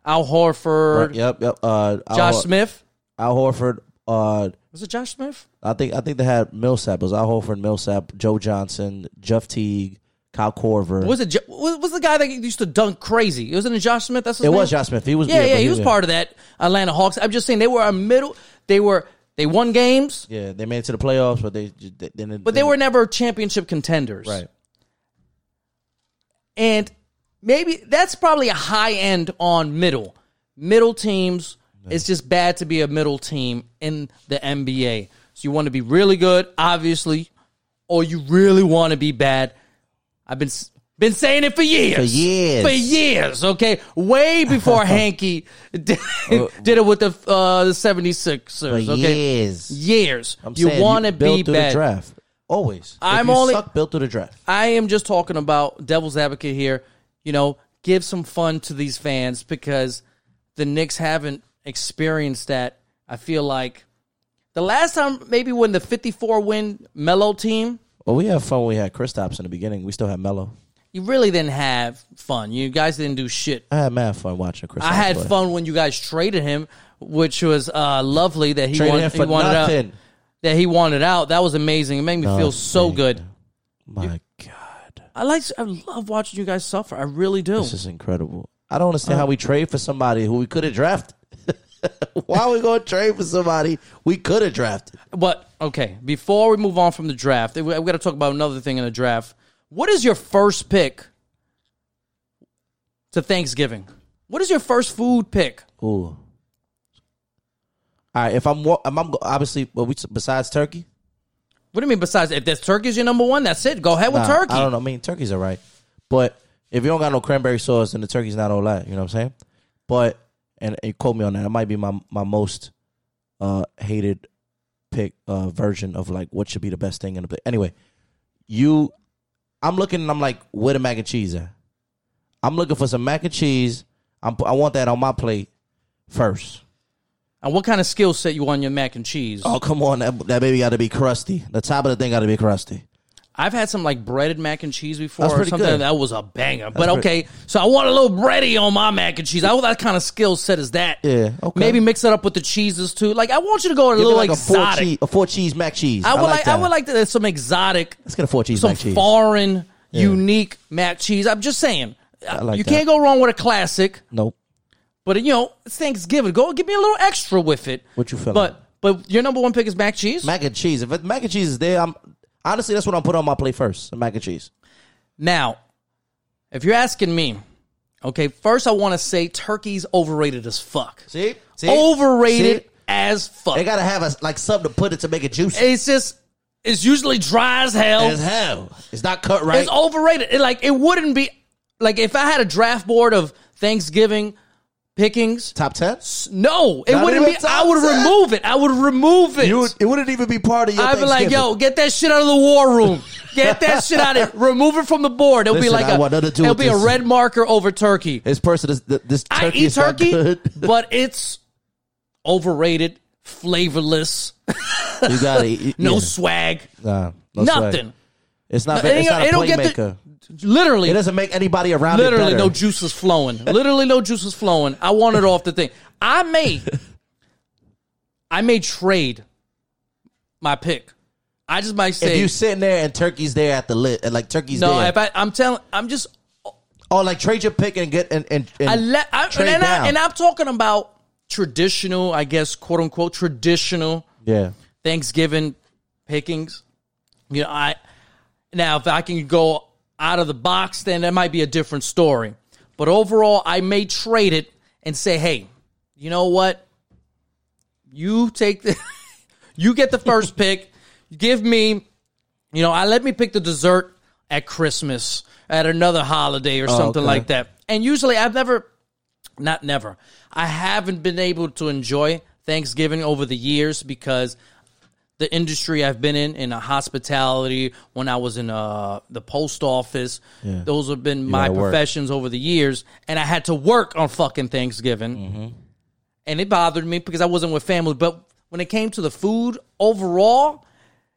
Al Horford, Yep, yep. Uh, Al, Josh Hor- Smith. Al Horford. Uh, Was it Josh Smith? I think I think they had Millsap. It was Al Horford, Millsap, Joe Johnson, Jeff Teague, Kyle Korver. Was it was was the guy that used to dunk crazy? It wasn't it Josh Smith? That's it name? was Josh Smith. He was Yeah, yeah, but he was part of that Atlanta Hawks. I'm just saying they were a middle. They were they won games, Yeah, they made it to the playoffs, but they, they, they but they were never championship contenders. right. And maybe that's probably a high end on middle. Middle teams, it's just bad to be a middle team in the NBA. So you want to be really good, obviously, or you really want to be bad. I've been Been saying it for years. For years. For years, okay? Way before Hinkie did, did it with the uh, the 76ers, For okay? years. Years. I'm you want to be through bad. the draft. Always. I'm only- suck, build through the draft. I am just talking about devil's advocate here. You know, give some fun to these fans because the Knicks haven't experienced that. I feel like the last time, maybe when the 54 win Melo team, Well, we had fun when we had Kristaps in the beginning. We still had Melo. you really didn't have fun. You guys didn't do shit. I had mad fun watching Kristaps. I had play. fun when you guys traded him, which was uh, lovely that he, wanted, he wanted out. That he wanted out. That was amazing. It made me feel so good. My God. I like. I love watching you guys suffer. I really do. This is incredible. I don't Uh, understand how we trade for somebody who we could have drafted. Why are we going to trade for somebody we could have drafted? But okay, before we move on from the draft, we- we got to talk about another thing in the draft. What is your first pick to Thanksgiving? What is your first food pick? Ooh. All right, if I'm, wa- I'm, obviously, besides turkey, What do you mean? Besides, if that's turkey's your number one, that's it. Go ahead with Nah, turkey. I don't know. I mean, turkey's all right. But if you don't got no cranberry sauce, then the turkey's not all that. You know what I'm saying? But, and, and you quote me on that. It might be my, my most uh, hated pick uh, version of like what should be the best thing in the plate. Anyway, you, I'm looking and I'm like, where the mac and cheese at? I'm looking for some mac and cheese. I'm, I want that on my plate first. And what kind of skill set you want your mac and cheese? Oh, come on. That, that baby got to be crusty. The top of the thing got to be crusty. I've had some like breaded mac and cheese before. That's or pretty something good. that was a banger. but okay, so I want a little bready on my mac and cheese. I want that kind of skill set is that. Yeah, okay. Maybe mix it up with the cheeses too. Like I want you to go a Give me little like a four, exotic. cheese, a four cheese mac cheese. I would like, I that. would like to, some exotic, Let's get a four cheese some mac cheese. foreign, unique mac cheese. I'm just saying, I like you that. can't go wrong with a classic. Nope. But you know, it's Thanksgiving. Go give me a little extra with it. What you feeling? But but your number one pick is mac and cheese. Mac and cheese. If it, mac and cheese is there, I'm honestly that's what I'm putting on my plate first. The mac and cheese. Now, if you're asking me, okay, first I want to say turkey's overrated as fuck. See, see, Overrated See? as fuck. They gotta have a, like something to put it to make it juicy. it's just it's usually dry as hell. As hell, it's not cut right. It's overrated. It, like it wouldn't be like if I had a draft board of Thanksgiving pickings. Top ten. No, it Not wouldn't even be. top I would 10? remove it. I would remove it. You would, it wouldn't even be part of your. I'd be like, Thanksgiving. yo, get that shit out of the war room. Get that shit out of it. Remove it from the board. It'll be Listen, like I a. want nothing to do it'll with be a this. red marker over turkey. this person is th- this turkey I eat is not turkey, good. but it's overrated, flavorless, you gotta eat. no yeah. swag, Nah, no swag. nothing. It's not. It It's not a it don't get playmaker. Literally, It doesn't make anybody around literally it no better. juices flowing. literally no juices flowing. I want it off the thing. I may, I may trade my pick. I just might say If you sitting there and turkey's there at the lit, and like turkey's no. there, If I, I'm telling, I'm just oh, like trade your pick and get and and, and I let I, trade and, down. I, and I'm talking about traditional, I guess, quote unquote traditional yeah. Thanksgiving pickings. You know, I now if I can go out of the box, then that might be a different story. But overall, I may trade it and say, hey, you know what? You take the you get the first pick. Give me, you know, I let me pick the dessert at Christmas, at another holiday or oh, something okay. like that. And usually I've never not never. I haven't been able to enjoy Thanksgiving over the years because the industry I've been in, in a hospitality, when I was in uh, the post office, Yeah. those have been my gotta work. professions over the years, and I had to work on fucking Thanksgiving, Mm-hmm. and it bothered me because I wasn't with family. But when it came to the food overall,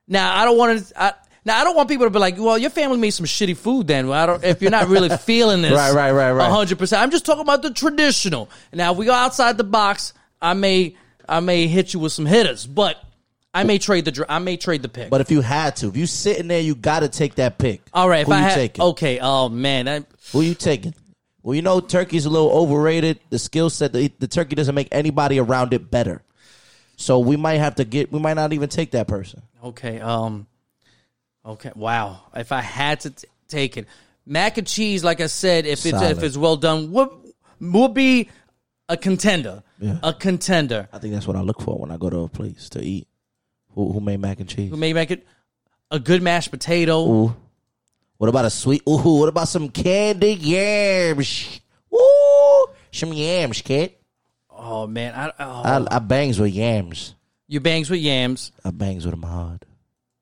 now I don't want to. I, now I don't want people to be like, "Well, your family made some shitty food." Then well, I don't. If you're not really feeling this, Right, right, right, right. hundred percent. I'm just talking about the traditional. Now if we go outside the box. I may, I may hit you with some hitters, but I may trade the. dr- I may trade the pick. But if you had to, if you sitting there, you got to take that pick. all right, if Who I you had, taking? okay. Oh man, I, Who you taking? Well, you know, turkey's a little overrated. The skill set, the, the turkey doesn't make anybody around it better. So we might have to get. We might not even take that person. Okay. Um. Okay. Wow. If I had to t- take it, mac and cheese, like I said, if it's Solid. if it's well done, would would be a contender. Yeah. A contender. I think that's what I look for when I go to a place to eat. Who, who made mac and cheese? Who may make it a good mashed potato. Ooh. What about a sweet? Ooh, what about some candy yams? Ooh, some yams, kid. Oh man, I, oh, I, I bangs with yams. you bangs with yams. I bangs with them hard.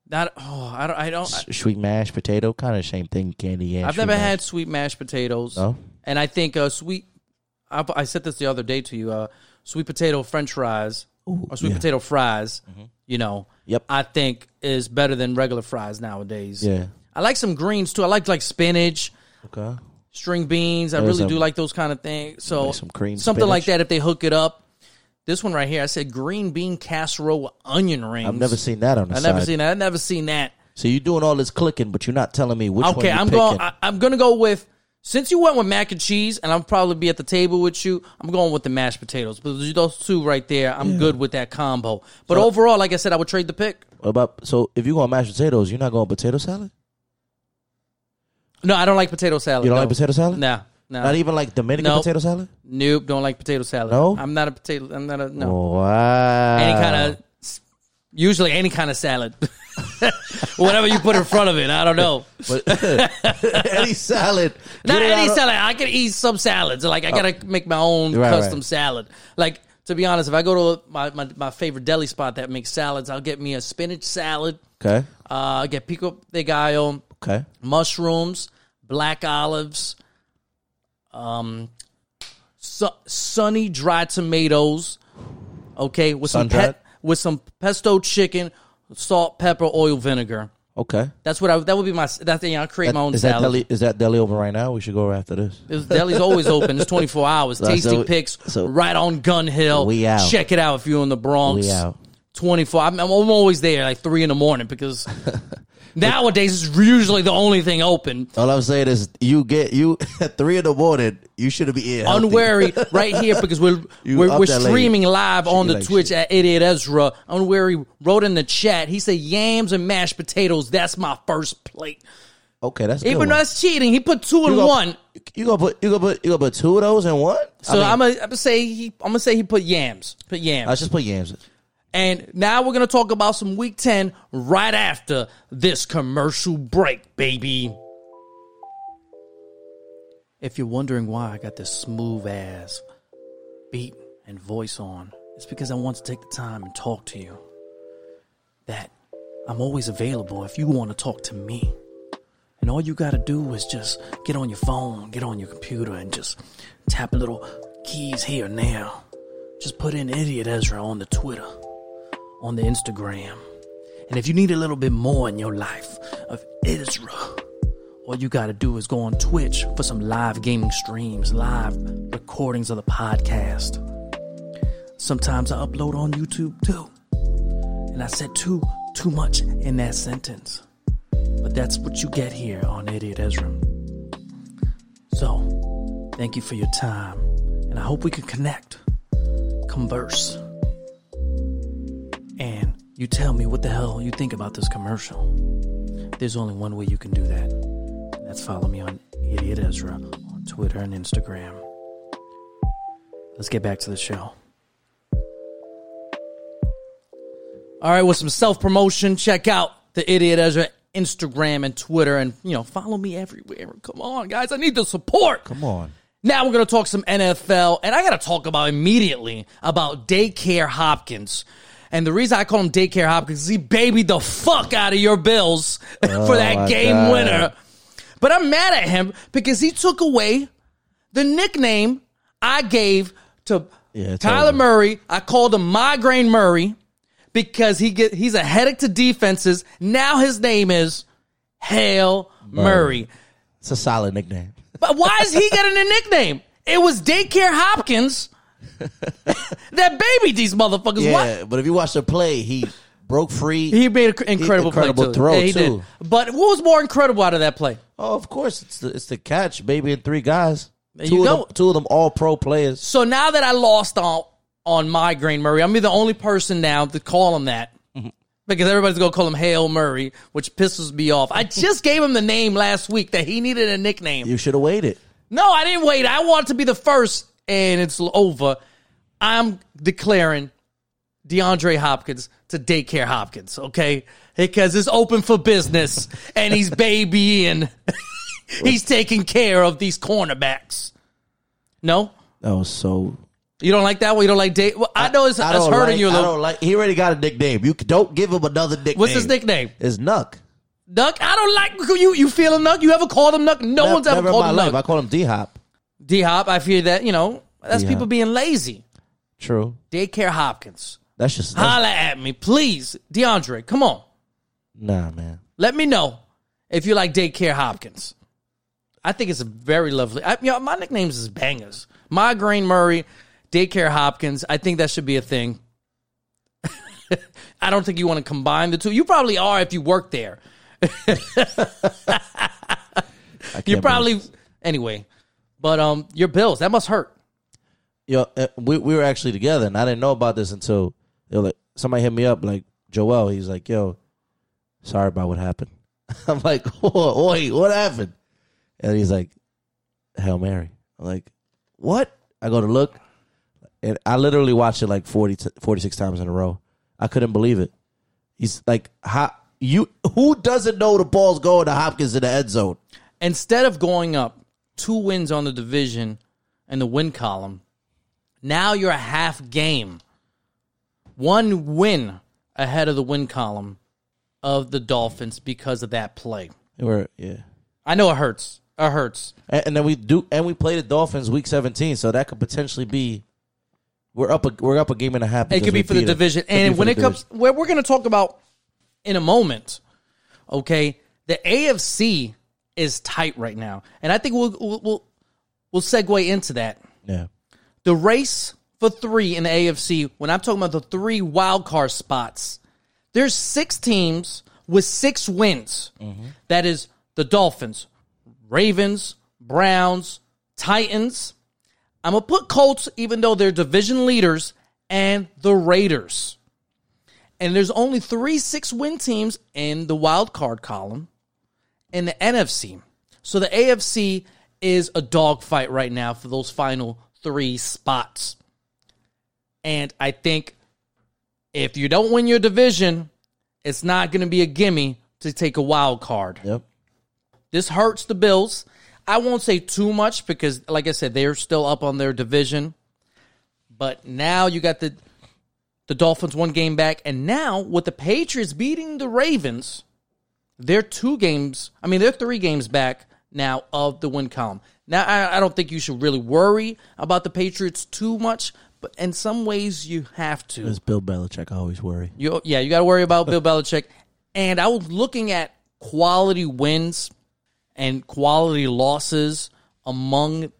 Not oh, I don't. I don't. Sweet mashed potato, kind of same thing. Candy yams. I've never mashed- had sweet mashed potatoes. No? And I think uh, sweet. I, I said this the other day to you. Uh, sweet potato French fries or sweet yeah. potato fries. You know. Yep. I think is better than regular fries nowadays. Yeah. I like some greens too. I like like spinach, Okay. string beans. I There's really some- do like those kind of things. So Like some cream something like that. If they hook it up. This one right here, I said green bean casserole with onion rings. I've never seen that on the I've side. never seen that. I've never seen that. So you're doing all this clicking, but you're not telling me which one Okay, I'm going. I, I'm going to go with. Since you went with mac and cheese, and I'll probably be at the table with you, I'm going with the mashed potatoes. But those two right there, I'm good with that combo. But overall, like I said, I would trade the pick. What about so if you go on mashed potatoes, you're not going potato salad? No, I don't like potato salad. You don't no. like potato salad? Nah, nah. Not even like Dominican Nope. potato salad? Nope, don't like potato salad. No? I'm not a potato. I'm not a no. Wow. Any kind of, usually any kind of salad, whatever you put in front of it. I don't know. But any salad. Not any salad. I can eat some salads. Like I gotta make my own Right, custom right. salad. Like to be honest, if I go to my, my, my favorite deli spot that makes salads, I'll get me a spinach salad. Okay. Uh, I get pico de gallo, Okay. mushrooms, black olives, um, su- sunny dried tomatoes. Okay, with some Sun-dried? pet with some pesto chicken, salt, pepper, oil, vinegar. Okay. That's what I. That would be my. That thing. I create my own is that deli is that deli open right now? We should go after this. This deli's always open. It's 24 hours. So- Tasty so- Picks so- right on Gun Hill. We out. Check it out if you're in the Bronx. We out. 24. I'm, I'm always there like 3 in the morning because nowadays it's usually the only thing open. All I'm saying is you get you at three in the morning, you shouldn't be healthy. Unwary right here because we're You we're, we're streaming live on the like Twitch shit. at Idiot Ezra. Unwary wrote in the chat. He said yams and mashed potatoes. That's my first plate. Okay, that's Even though that's cheating, he put two in one. You gonna put you gonna put you gonna put two of those in one? So I am gonna, I'm gonna say he I'm gonna say he put yams. Put yams. I just put yams. And now we're going to talk about some week 10 right after this commercial break, baby. If you're wondering why I got this smooth ass beat and voice on, it's because I want to take the time and talk to you. That I'm always available if you want to talk to me. And all you got to do is just get on your phone, get on your computer, and just tap a little keys here and there. Just put in Idiot Ezra on the Twitter on the Instagram. And if you need a little bit more in your life of Ezra, all you got to do is go on Twitch for some live gaming streams, live recordings of the podcast. Sometimes I upload on YouTube too. And I said too, too much in that sentence. But that's what you get here on Idiot Ezra. So, thank you for your time. And I hope we can connect, converse you tell me what the hell you think about this commercial. There's only one way you can do that. And that's follow me on Idiot Ezra on Twitter and Instagram. Let's get back to the show. All right, with some self promotion, check out the Idiot Ezra Instagram and Twitter, and you know, follow me everywhere. Come on, guys, I need the support. Come on. Now we're going to talk some NFL, and I got to talk about immediately about Daycare Hopkins. And the reason I call him Daycare Hopkins is he babied the fuck out of your Bills for oh that game God. winner. But I'm mad at him because he took away the nickname I gave to Yeah, Kyler totally. Murray. I called him Migraine Murray because he get he's a headache to defenses. Now his name is Hail Murray. It's a solid nickname. But why is he getting a nickname? It was Daycare Hopkins that babied these motherfuckers. Yeah, What? but if you watch the play, he broke free. He made an incredible, Incredible play throw, yeah, he too. did. But what was more incredible out of that play? oh, of course, it's the it's the catch, baby, and three guys. There two you of go. them, two of them all pro players. So now that I lost on on Migraine Murray, I'm the only person now to call him that. Because everybody's gonna call him Hail Murray, which pisses me off. I just gave him the name last week that he needed a nickname. You should have waited. No, I didn't wait. I wanted to be the first, and it's over. I'm declaring DeAndre Hopkins to daycare Hopkins, okay? Because it's open for business and he's babying. he's taking care of these cornerbacks. No? That was so. You don't like that one? You don't like day? Well, I know it's, I it's hurting like, you a I little. don't like. He already got a nickname. You don't give him another nickname. What's his nickname? It's Nuk. Nuk? I don't like you. You feel him Nuk? You ever called him Nuk? No Never- one's ever called him life. Nuk. I call him D Hop. D Hop, I fear that, you know, that's D-Hop. people being lazy. True. Daycare Hopkins. That's just that's, Holla at me, please. DeAndre, come on. nah, man. Let me know if you like Daycare Hopkins. I think it's a very lovely. I, you know, my nicknames is bangers. Migraine Murray, Daycare Hopkins. I think that should be a thing. I don't think you want to combine the two. You probably are if you work there. You probably believe- anyway. But um, your bills that must hurt. Yo, uh, we we were actually together, and I didn't know about this until they were like somebody hit me up, like Joel. He's like, "Yo, sorry about what happened." I'm like, "Oh, wait, what happened?" And he's like, "Hail Mary." I'm like, "What?" I go to look, and I literally watched it like 40, t- 46 times in a row. I couldn't believe it. He's like, "How you? Who doesn't know the ball's going to Hopkins in the end zone?" instead of going up two wins on the division and the win column, now you're a half game, one win ahead of the win column of the Dolphins because of that play. We're yeah. I know it hurts. It hurts. And, and then we do, and we play the Dolphins week seventeen, so that could potentially be. We're up. A, we're up a game and a half. It could be for the division. And when it comes, where we're going to talk about in a moment, okay, the AFC is tight right now, and I think we'll we'll we'll, segue into that. Yeah, the race for three in the AFC, when I'm talking about the three wild card spots, there's six teams with six wins. Mm-hmm. That is the Dolphins, Ravens, Browns, Titans. I'm gonna put Colts, even though they're division leaders, and the Raiders. And there's only three six win teams in the wild card column in the NFC. So the AFC is a dogfight right now for those final three spots. And I think if you don't win your division, it's not going to be a gimme to take a wild card. Yep. This hurts the Bills. I won't say too much because, like I said, they're still up on their division. But now you got the the Dolphins one game back, and now with the Patriots beating the Ravens, they're two games. I mean, they're three games back now of the win column. Now, I, I don't think you should really worry about the Patriots too much, but in some ways you have to. It's Bill Belichick. I always worry. You, yeah, you got to worry about Bill Belichick. And I was looking at quality wins and quality losses among,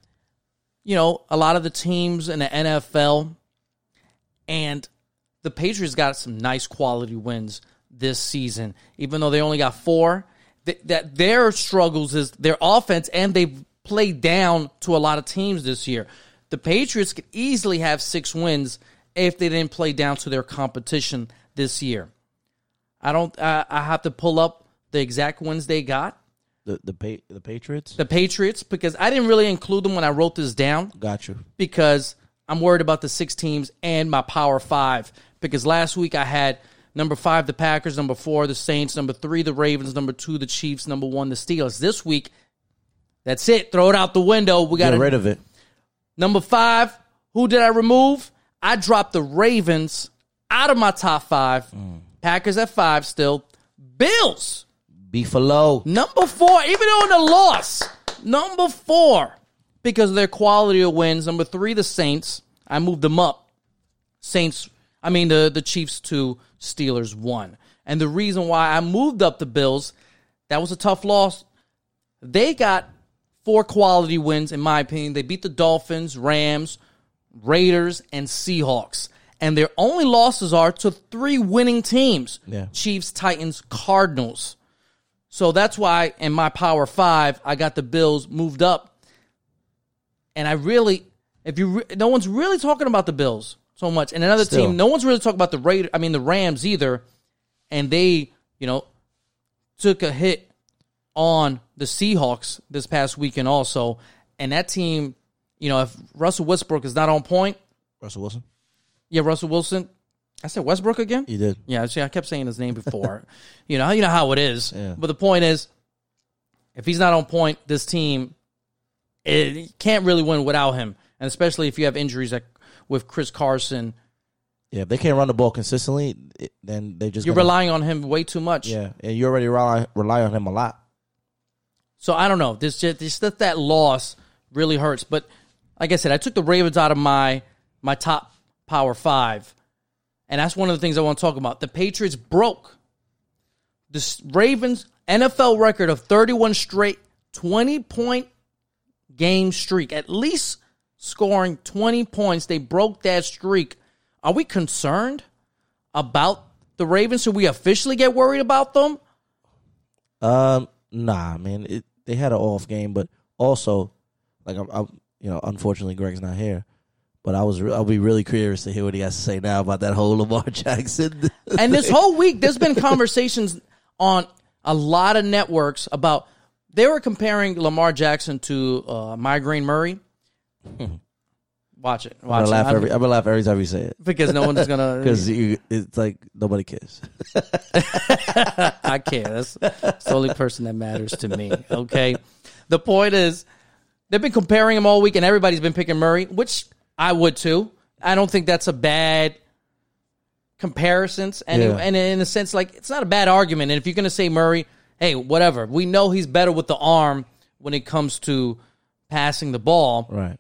you know, a lot of the teams in the NFL. And the Patriots got some nice quality wins this season, even though they only got four. Th- that their struggles is their offense, and they've played down to a lot of teams this year. The Patriots could easily have six wins if they didn't play down to their competition this year. I don't. I I have to pull up the exact wins they got. The the pa- the Patriots. The Patriots, because I didn't really include them when I wrote this down Got you. because I'm worried about the six teams and my Power Five. Because last week I had number five the Packers, number four the Saints, number three the Ravens, number two the Chiefs, number one the Steelers. This week, that's it. Throw it out the window. We got Get rid of it. number five. Who did I remove? I dropped the Ravens out of my top five. Mm. Packers at five still. Bills Beefalo. Number four, even though in a loss, number four, because of their quality of wins. Number three, the Saints. I moved them up. Saints, I mean the the Chiefs two, Steelers one. And the reason why I moved up the Bills, that was a tough loss. They got four quality wins, in my opinion. They beat the Dolphins, Rams, Raiders, and Seahawks. And their only losses are to three winning teams Yeah. Chiefs, Titans, Cardinals. So that's why in my Power Five, I got the Bills moved up. And I really, if you, re- no one's really talking about the Bills so much. And another Still. team, no one's really talking about the Raiders. I mean, the Rams either. And they, you know, took a hit on the Seahawks this past weekend also. And that team, you know, if Russell Westbrook is not on point, Russell Wilson. yeah, Russell Wilson, I said Westbrook again. You did. Yeah, see, I kept saying his name before. you know, you know how it is. Yeah. But the point is, if he's not on point, this team it can't really win without him, and especially if you have injuries like with Chris Carson, Yeah, if they can't run the ball consistently, it, then they just you're gonna- relying on him way too much. Yeah, and you already rely rely on him a lot. So I don't know. This just this that that loss really hurts. But like I said, I took the Ravens out of my my top power five, and that's one of the things I want to talk about. The Patriots broke the S- Ravens NFL record of 31 straight 20 point game streak. At least scoring 20 points, they broke that streak. Are we concerned about the Ravens? Should we officially get worried about them? Um, nah, man, it, they had an off game, but also, like, I'm, I'm, you know, unfortunately, Greg's not here. But I was, re- I'll be really curious to hear what he has to say now about that whole Lamar Jackson. And this whole week, there's been conversations on a lot of networks about they were comparing Lamar Jackson to uh, Migraine Murray. Watch it, I'm watch gonna it, laugh I'm- every, I'm gonna laugh every time you say it because no one's gonna. because it's like nobody cares. I care. That's, that's the only person that matters to me. Okay. The point is, they've been comparing him all week, and everybody's been picking Murray, which I would too. I don't think that's a bad comparisons, and Yeah. and in a sense, like it's not a bad argument. And if you're gonna say Murray, hey, whatever, we know he's better with the arm when it comes to passing the ball, Right.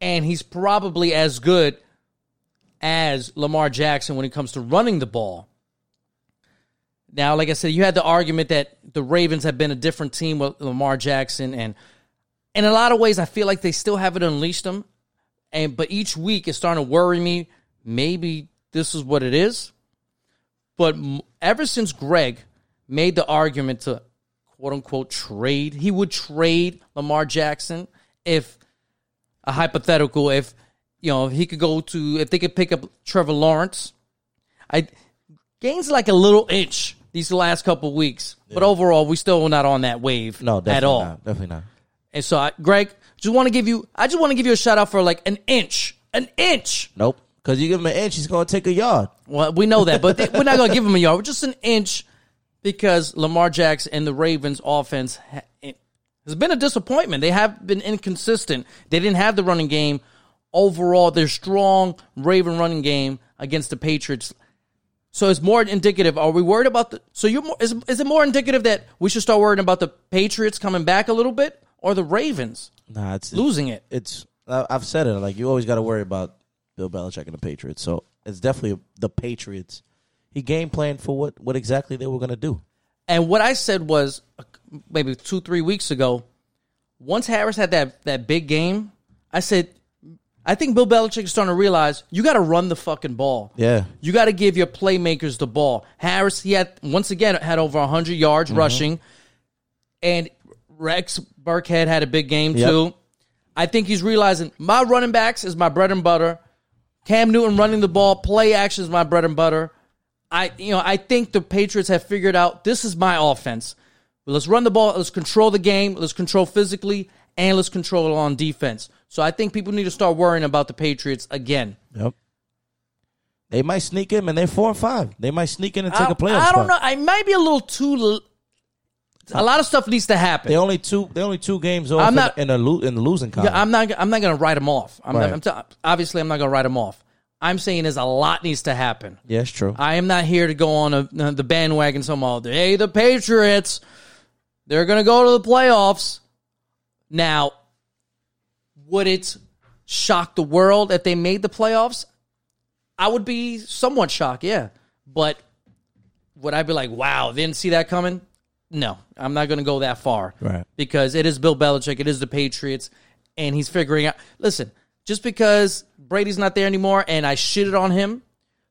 And he's probably as good as Lamar Jackson when it comes to running the ball. Now, like I said, you had the argument that the Ravens have been a different team with Lamar Jackson, and in a lot of ways, I feel like they still haven't unleashed him. And but each week it's starting to worry me. Maybe this is what it is. But ever since Greg made the argument to quote unquote trade, he would trade Lamar Jackson if a hypothetical, if you know, if he could go to if they could pick up Trevor Lawrence. I gains like a little inch these last couple weeks, but overall we still not on that wave No, definitely at all. not. Definitely not. And so, I, Greg, just want to give you, I just want to give you a shout out for like an inch, an inch. Nope. Because you give him an inch, he's gonna take a yard. Well, we know that, but they- we're not going to give him a yard. We're just an inch because Lamar Jackson and the Ravens offense has been a disappointment. They have been inconsistent. They didn't have the running game. Overall, their strong Raven running game against the Patriots. So it's more indicative. Are we worried about the? So you're more, is is it more indicative that we should start worrying about the Patriots coming back a little bit or the Ravens Nah, it's losing it? it's I've said it like you always got to worry about Bill Belichick and the Patriots. So it's definitely the Patriots. He game planned for what what exactly they were gonna do. And what I said was uh, maybe two, three weeks ago, once Harris had that, that big game, I said, I think Bill Belichick is starting to realize you got to run the fucking ball. Yeah, You got to give your playmakers the ball. Harris, he had, once again, had over 100 yards mm-hmm. rushing. And Rex Burkhead had a big game Yep. too. I think he's realizing my running backs is my bread and butter. Cam Newton running the ball, play action is my bread and butter. I you know, I think the Patriots have figured out this is my offense. Let's run the ball, let's control the game, let's control physically, and let's control on defense. So I think people need to start worrying about the Patriots again. yep. They might sneak in, and they're four and five. They might sneak in and take I, a playoff I don't spot. know. I might be a little too. l- A lot of stuff needs to happen. They only two. They only two games off I'm not- in, the lo- in the losing column. Yeah, I'm not. I'm not going to write them off. I'm, Right. not, I'm t- obviously I'm not going to write them off. I'm saying is a lot needs to happen. yeah, it's true. I am not here to go on a, the bandwagon some all day. Hey, the Patriots, they're going to go to the playoffs. Now, would it shock the world if they made the playoffs? I would be somewhat shocked, yeah. But would I be like, wow, didn't see that coming? No, I'm not going to go that far. Right. Because it is Bill Belichick, it is the Patriots, and he's figuring out. Listen, just because Brady's not there anymore and I shitted on him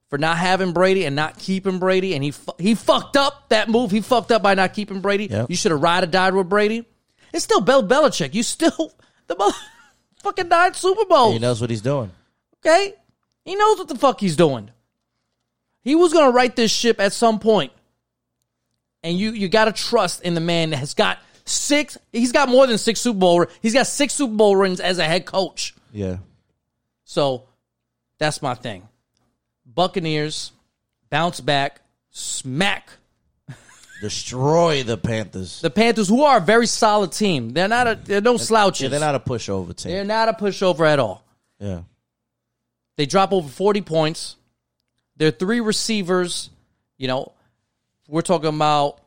for not having Brady and not keeping Brady, and he fu- he fucked up that move. He fucked up by not keeping Brady. Yep. You should have ride or died with Brady. It's still Bill Belichick. You still the mother fucking nine Super Bowls. he knows what he's doing. Okay? He knows what the fuck he's doing. He was going to right this ship at some. And you you got to trust in the man that has got six he's got more than 6 Super Bowl he's got 6 Super Bowl rings as a head coach. Yeah, So that's my thing. Buccaneers bounce back, smack Destroy the Panthers. the Panthers, who are a very solid team. They're not a they're no slouches. yeah, they're not a pushover team. They're not a pushover at all. yeah. They drop over 40 points. Their three receivers, you know, we're talking about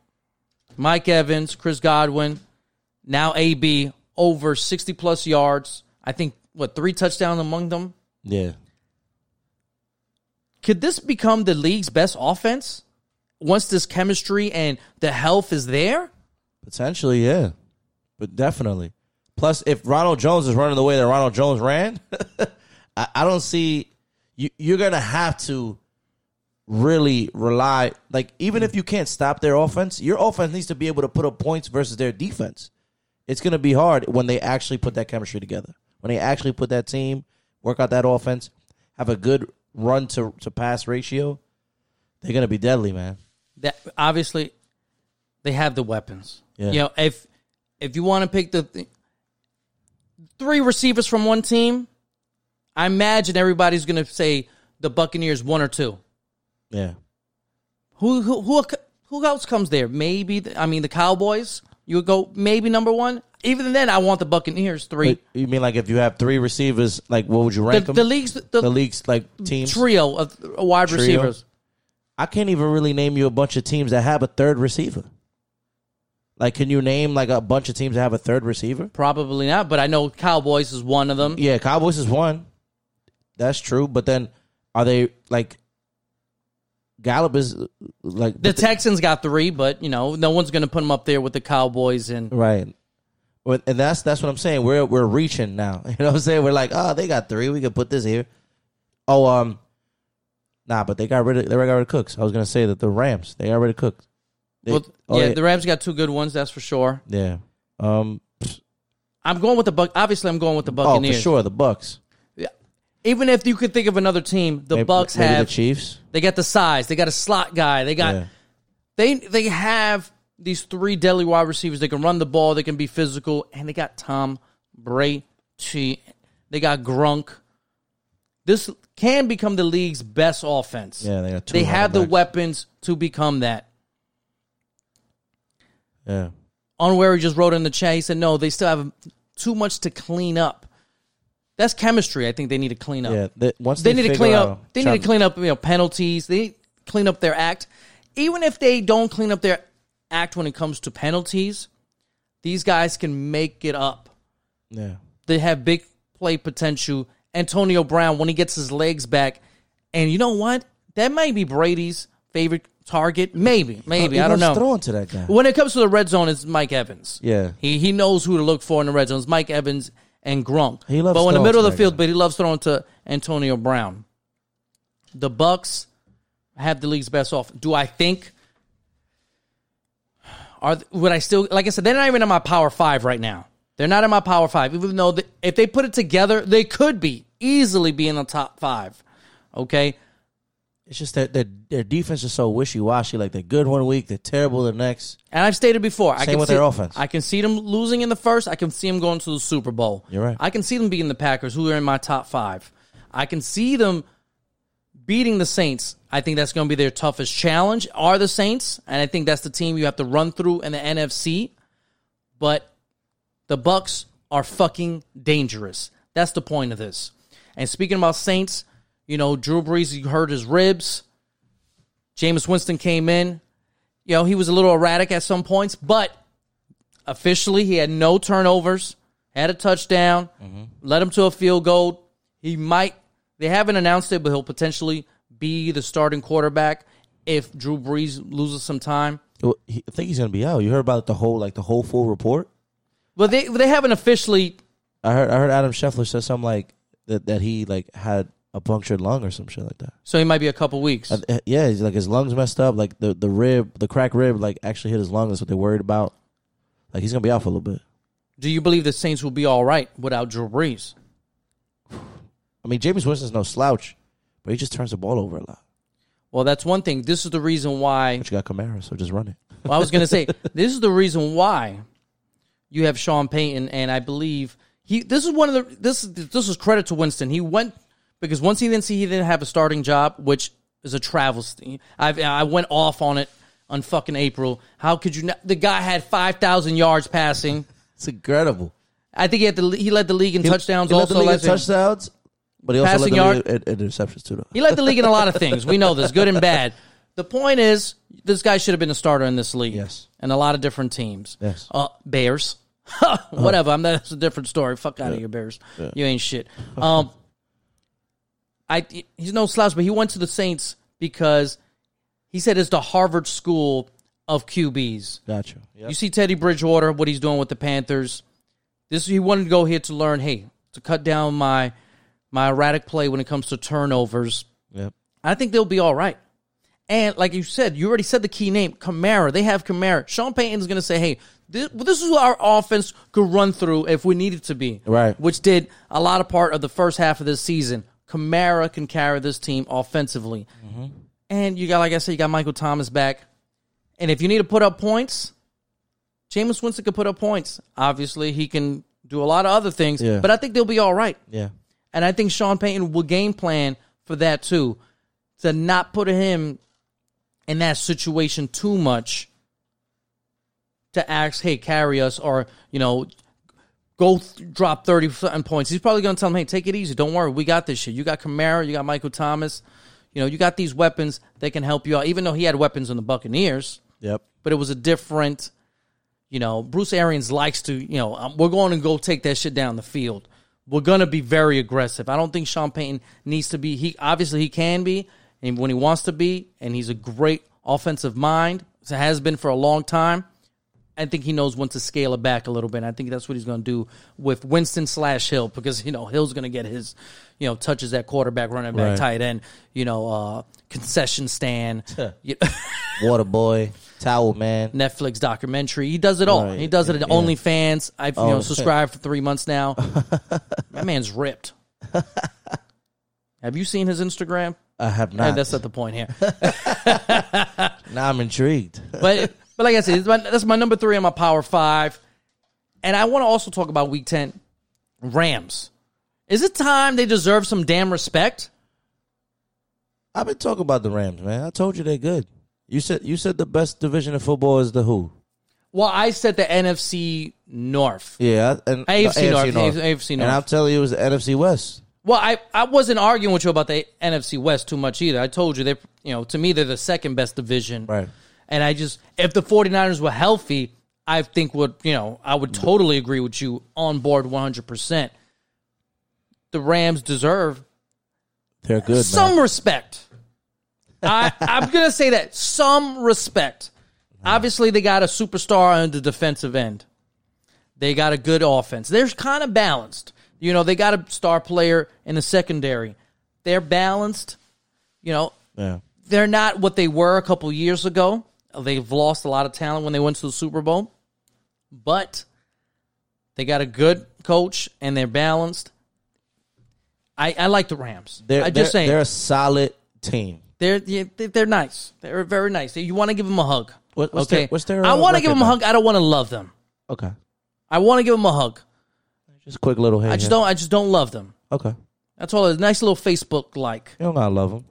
Mike Evans, Chris Godwin, now AB, over 60 plus yards. I think, what, three touchdowns among them? Yeah. Could this become the league's best offense once this chemistry and the health is there? Potentially, yeah. But definitely. Plus, if Ronald Jones is running the way that Ronald Jones ran, I, I don't see you. You're gonna have to really rely. Like, even if you can't stop their offense, your offense needs to be able to put up points versus their defense. It's gonna be hard when they actually put that chemistry together. When they actually put that team, work out that offense, have a good run to to pass ratio. They're gonna be deadly, man. that obviously they have the weapons. Yeah. You know, if if you want to pick the th- three receivers from one team, I imagine everybody's going to say the Buccaneers one or two. Yeah. Who who who who else comes there? Maybe the, I mean the Cowboys. You would go maybe number one. Even then, I want the Buccaneers three. But you mean like if you have three receivers, like what would you The, rank them? the league's the, the league's like teams. trio of wide Trio? receivers. I can't even really name you a bunch of teams that have a third receiver. Like, can you name like a bunch of teams that have a third receiver? Probably not, but I know Cowboys is one of them. Yeah, Cowboys is one. That's true, but then are they like Gallup is like The Texans got three, but you know no one's going to put them up there with the Cowboys and right? And that's that's what I'm saying. We're we're reaching now. You know what I'm saying? We're like, oh, they got three. We could put this here. Oh, um, nah, but they got rid of they got rid of Cooks. I was gonna say that the Rams they got rid of Cooks. They- Well, oh, yeah, the Rams got two good ones, that's for sure. yeah. Um. I'm going with the Buck. Obviously, I'm going with the Buccaneers. Oh, for sure, the Bucks. Yeah. Even if you could think of another team, the Maybe- Bucks maybe have the Chiefs. they got the size, they got a slot guy, they got Yeah. they they have these three deadly wide receivers. They can run the ball, they can be physical, and they got Tom Brady. They got Gronk. This can become the league's best offense. Yeah, they got two. they have the weapons to become that. Yeah, Unwary just wrote in the chat. He said, "No, they still have too much to clean up." That's chemistry. I think they need to clean up. yeah. They, once they, they, need to clean up. They need to clean up. You know, penalties. They clean up their act. Even if they don't clean up their act when it comes to penalties, these guys can make it up. Yeah, They have big play potential. Antonio Brown, when he gets his legs back, and you know what? That might be Brady's favorite target. Maybe, maybe I don't know. Throwing to that guy. When it comes to the red zone, it's Mike Evans. Yeah. He he knows who to look for in the red zone. It's Mike Evans and Gronk. He loves but in the middle of the field, guy. but he loves throwing to Antonio Brown. The Bucks have the league's best off. Do I think? Are would I still like I said? They're not even in my power five right now. They're not in my power five, even though the, if they put it together, they could be easily be in the top five. Okay, It's just that their their defense is so wishy washy. Like they're good one week, they're terrible the next. And I've stated before, I can with see, their offense. I can see them losing in the first. I can see them going to the Super Bowl. You're right. I can see them beating the Packers, who are in my top five. I can see them beating the Saints. I think that's going to be their toughest challenge. Are the Saints, and I think that's the team you have to run through in the NFC. But the Bucks are fucking dangerous. That's the point of this. And speaking about Saints, you know Drew Brees, you heard his ribs. Jameis Winston came in. You know, he was a little erratic at some points, but officially he had no turnovers, had a touchdown, mm-hmm. led him to a field goal. He might, they haven't announced it, but he'll potentially be the starting quarterback if Drew Brees loses some time. Well, he- I think he's gonna be out. You heard about the whole like the whole full report. But they they haven't officially. I heard I heard Adam Schefter said something like that that he like had a punctured lung or some shit like that. So he might be a couple weeks. Uh, yeah, he's like his lungs messed up. Like the the rib, the crack rib, like actually hit his lung. That's what they're worried about. Like he's gonna be out for a little bit. Do you believe the Saints will be all right without Drew Brees? I mean, Jameis Winston's no slouch, but he just turns the ball over a lot. Well, that's one thing. This is the reason why But you got Kamara, so just run it. Well, I was going to say this is the reason why you have Sean Payton, and I believe he. This is one of the. This this is credit to Winston. He went because once he didn't see he didn't have a starting job, which is a travesty. I've I went off on it on fucking April. How could you? Not, the guy had five thousand yards passing. It's incredible. I think he had the he led the league in touchdowns. He led also the league in touchdowns, but he also Passing led the yard? league in, in interceptions too. Though. He led the league in a lot of things. We know this, good and bad. The point is, this guy should have been a starter in this league. Yes. And a lot of different teams. Yes. Uh, Bears. Whatever. I'm that's a different story. Fuck out of here, Bears. You ain't shit. Um, I he's no slouch, but he went to the Saints because he said it's the Harvard School of QBs. Gotcha. Yep. You see Teddy Bridgewater, what he's doing with the Panthers. This he wanted to go here to learn, hey, to cut down my my erratic play when it comes to turnovers. Yep. I think they'll be all right. And like you said, you already said the key name, Kamara. They have Kamara. Sean Payton's going to say, hey, this, this is what our offense could run through if we needed to be. Right. Which did a lot of part of the first half of this season. Kamara can carry this team offensively. Mm-hmm. And you got, like I said, you got Michael Thomas back. And if you need to put up points, Jameis Winston can put up points. Obviously, he can do a lot of other things, Yeah. but I think they'll be all right. Yeah. And I think Sean Payton will game plan for that too, to not put him in that situation too much. To ask, hey, carry us, or you know, go th- drop thirty something points. He's probably going to tell him, hey, take it easy. Don't worry, we got this shit. You got Kamara, you got Michael Thomas, you know, you got these weapons that can help you out. Even though he had weapons in the Buccaneers, Yep. but it was a different. You know, Bruce Arians likes to. You know, um, we're going to go take that shit down the field. We're going to be very aggressive. I don't think Sean Payton needs to be. He obviously he can be, and when he wants to be, and he's a great offensive mind. Has been for a long time. I think he knows when to scale it back a little bit. And I think that's what he's going to do with Winston slash Hill because you know Hill's going to get his you know touches at quarterback, running back, Right. tight end, you know, uh, concession stand, Water boy, towel man. Netflix documentary. He does it all. Right. He does it at Yeah. OnlyFans. I've you know Oh. subscribed for three months now. that man's ripped. Have you seen his Instagram? I have not. that's not the point here. now I'm intrigued. But but like I said, my, that's my number three on my power five. And I want to also talk about Week Ten Rams. Is it time they deserve some damn respect? I've been talking about the Rams, man. I told you they're good. You said you said the best division of football is the who? Well, I said the NFC North. Yeah, and AFC North, AFC And North. I'm telling you, it was the NFC West. Well, I, I wasn't arguing with you about the NFC West too much either. I told you they you know to me they're the second best division. Right. And I just if the 49ers were healthy, I think would, you know, I would totally agree with you on board 100%. The Rams deserve They're good, some man. respect. I I'm going to say that some respect. Obviously they got a superstar on the defensive end. They got a good offense. They're kind of balanced. You know, they got a star player in the secondary. They're balanced. You know, Yeah. they're not what they were a couple years ago. They've lost a lot of talent when they went to the Super Bowl, but they got a good coach and they're balanced. I, I like the Rams. They're I just they're, saying they're a solid team. They're they- they're nice. They're very nice. You want to give them a hug. What- what's okay, their- what's their, I uh, want to give them a hug. I don't want to love them. Okay. I want to give them a hug. Just a quick little hey. I just don't. I just don't love them. Okay. That's all. A nice little Facebook like. You don't gotta love them.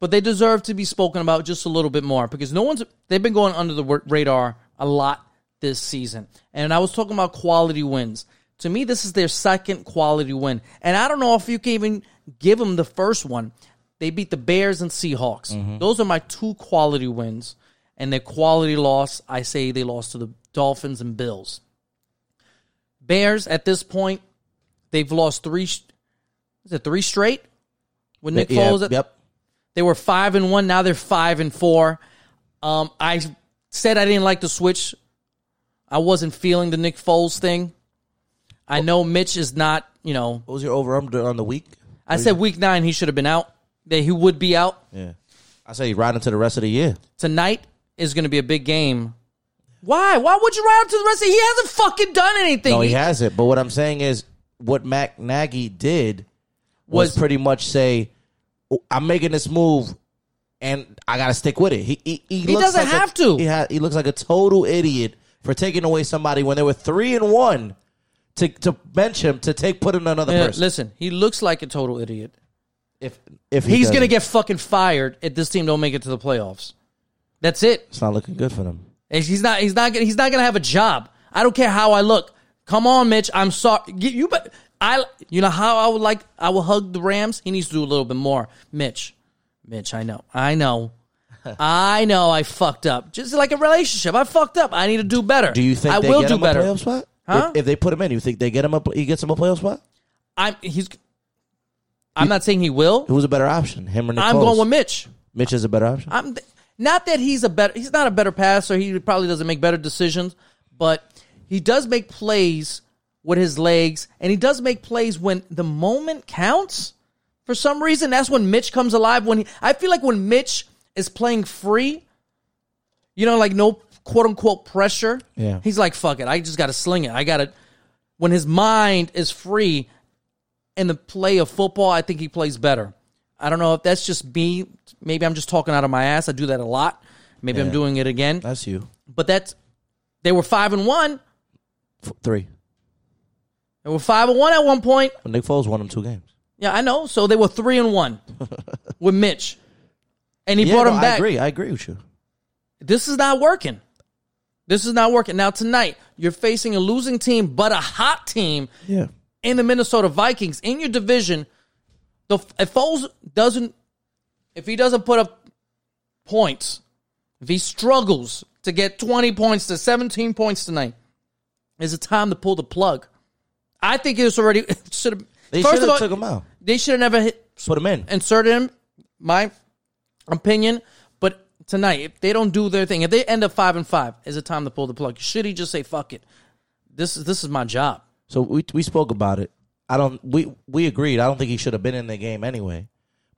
but they deserve to be spoken about just a little bit more because no one's they've been going under the radar a lot this season. And I was talking about quality wins. To me, this is their second quality win, and I don't know if you can even give them the first one. They beat the Bears and Seahawks. Those are my two quality wins, and their quality loss. I say they lost to the Dolphins and Bills. Bears at this point, they've lost three. Is it three straight? With Nick yeah, Foles, at, Yep. they were five and one. Now they're five and four. Um, I said I didn't like the switch. I wasn't feeling the Nick Foles thing. I know Mitch is not. You know, What was your over under on the week? I said week nine he should have been out. That he would be out Yeah. I say ride into the rest of the year. tonight is going to be a big game. Why? Why would you ride out to the rest of? He hasn't fucking done anything. No, he hasn't. But what I'm saying is, what Matt Nagy did was, Was- pretty much say, "Oh, "I'm making this move, and I got to stick with it." He he, he, looks doesn't like a- have to. He ha- he looks like a total idiot for taking away somebody when they were three and one to to bench him to take put in another Yeah, person. listen, he looks like a total idiot. If if he He's gonna doesn't, get fucking fired if this team don't make it to the playoffs. That's it. it's not looking good for them. And He's not. He's not. gonna- He's not gonna have a job. I don't care how I look. Come on, Mitch. I'm sorry. You, you but I. You know how I would like. I will hug the Rams. He needs to do a little bit more. Mitch. Mitch. I know. I know. I know. I fucked up. Just like a relationship. I fucked up. I need to do better. Do you think I they will get do him better? a playoff spot? Huh? If, if they put him in, you think they get him a he gets him a playoff spot? I'm. He's. I'm not saying he will. Who's a better option, him or Nick I'm Foles? going with Mitch. Mitch is a better option. I'm not that he's a better he's not a better passer. He probably doesn't make better decisions, but he does make plays with his legs and he does make plays when the moment counts. For some reason, that's when Mitch comes alive when he I feel like when Mitch is playing free, you know, like no quote unquote pressure. Yeah. He's like, fuck it. I just gotta sling it. I gotta when his mind is free in the play of football, I think he plays better. I don't know if that's just me. Maybe I'm just talking out of my ass. I do that a lot. Maybe I'm doing it again. That's you. But that's they were five and one. F- three. They were five and one at one point. But Nick Foles won them two games. Yeah, I know. So they were three and one with Mitch, and he Yeah, brought no, him I back. agree. I agree with you. This is not working. This is not working. Now tonight you're facing a losing team, but a hot team Yeah. In the Minnesota Vikings in your division. The if Foles doesn't, if he doesn't put up points, if he struggles to get 20 points to 17 points tonight, is it time to pull the plug? I think it's already should have. They should have took him out. they should have never hit, Put him in. inserted him. My opinion, but tonight, if they don't do their thing, if they end up five and five, is it time to pull the plug? Should he just say fuck it? This is this is my job. So we we spoke about it. I don't. We we agreed. I don't think he should have been in the game anyway.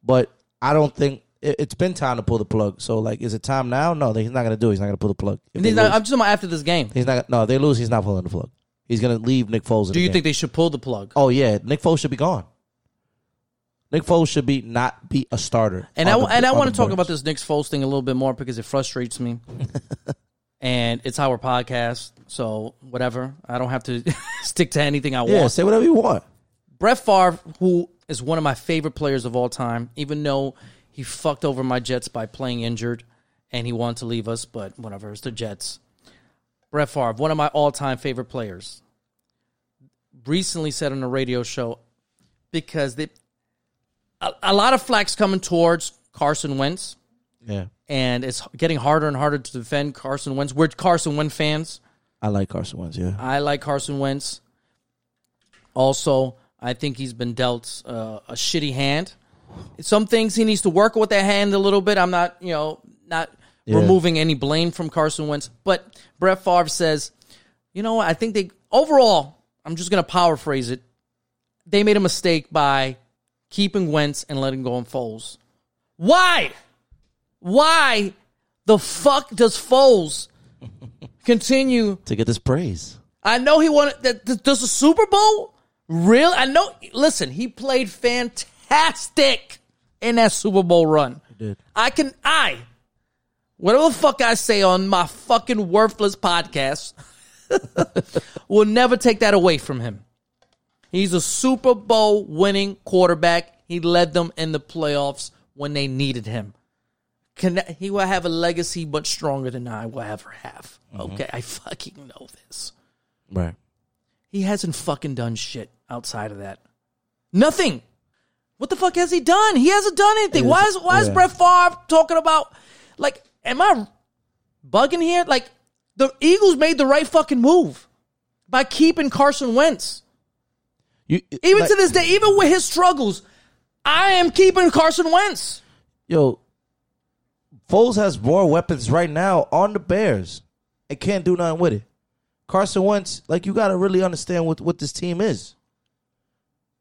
But I don't think it, it's been time to pull the plug. So like, is it time now? No, he's not gonna do. it. He's not gonna pull the plug. He's not- I'm just talking about after this game. he's not. No, they lose. He's not pulling the plug. He's gonna leave Nick Foles. In Do you game. think they should pull the plug? Oh yeah, Nick Foles should be gone. Nick Foles should be not be a starter. And I the- and I want to talk about this Nick Foles thing a little bit more because it frustrates me. and it's our podcast, so whatever. I don't have to stick to anything I Yeah, want. say whatever you want. Brett Favre, who is one of my favorite players of all time, even though he fucked over my Jets by playing injured and he wanted to leave us, but whatever, it's the Jets. Brett Favre, one of my all time favorite players, recently said on a radio show because they, a, a lot of flack's coming towards Carson Wentz, Yeah, and it's getting harder and harder to defend Carson Wentz. We're Carson Wentz fans. I like Carson Wentz. Yeah, I like Carson Wentz. Also, I think he's been dealt uh, a shitty hand. Some things he needs to work with that hand a little bit. I'm not, you know, not Yeah. removing any blame from Carson Wentz, but Brett Favre says, you know what? I think they overall. I'm just going to power phrase it. They made a mistake by keeping Wentz and letting go of Foles. Why? Why the fuck does Foles continue to get this praise. I know he wanted that. th- Does the Super Bowl real? I know. Listen, he played fantastic in that Super Bowl run. did. I can. I whatever the fuck I say on my fucking worthless podcast will never take that away from him. He's a Super Bowl winning quarterback. He led them in the playoffs when they needed him. Can he will have a legacy much stronger than I will ever have. Mm-hmm. Okay, I fucking know this. Right. He hasn't fucking done shit outside of that. Nothing. What the fuck has he done? He hasn't done anything. It Why is- is why is. Brett Favre talking about like am I bugging here? Like the Eagles made the right fucking move by keeping Carson Wentz. You Even like- to this day, even with his struggles, I am keeping Carson Wentz. yo, Foles has more weapons right now on the Bears. and can't do nothing with it. Carson Wentz, like you got to really understand what what this team is.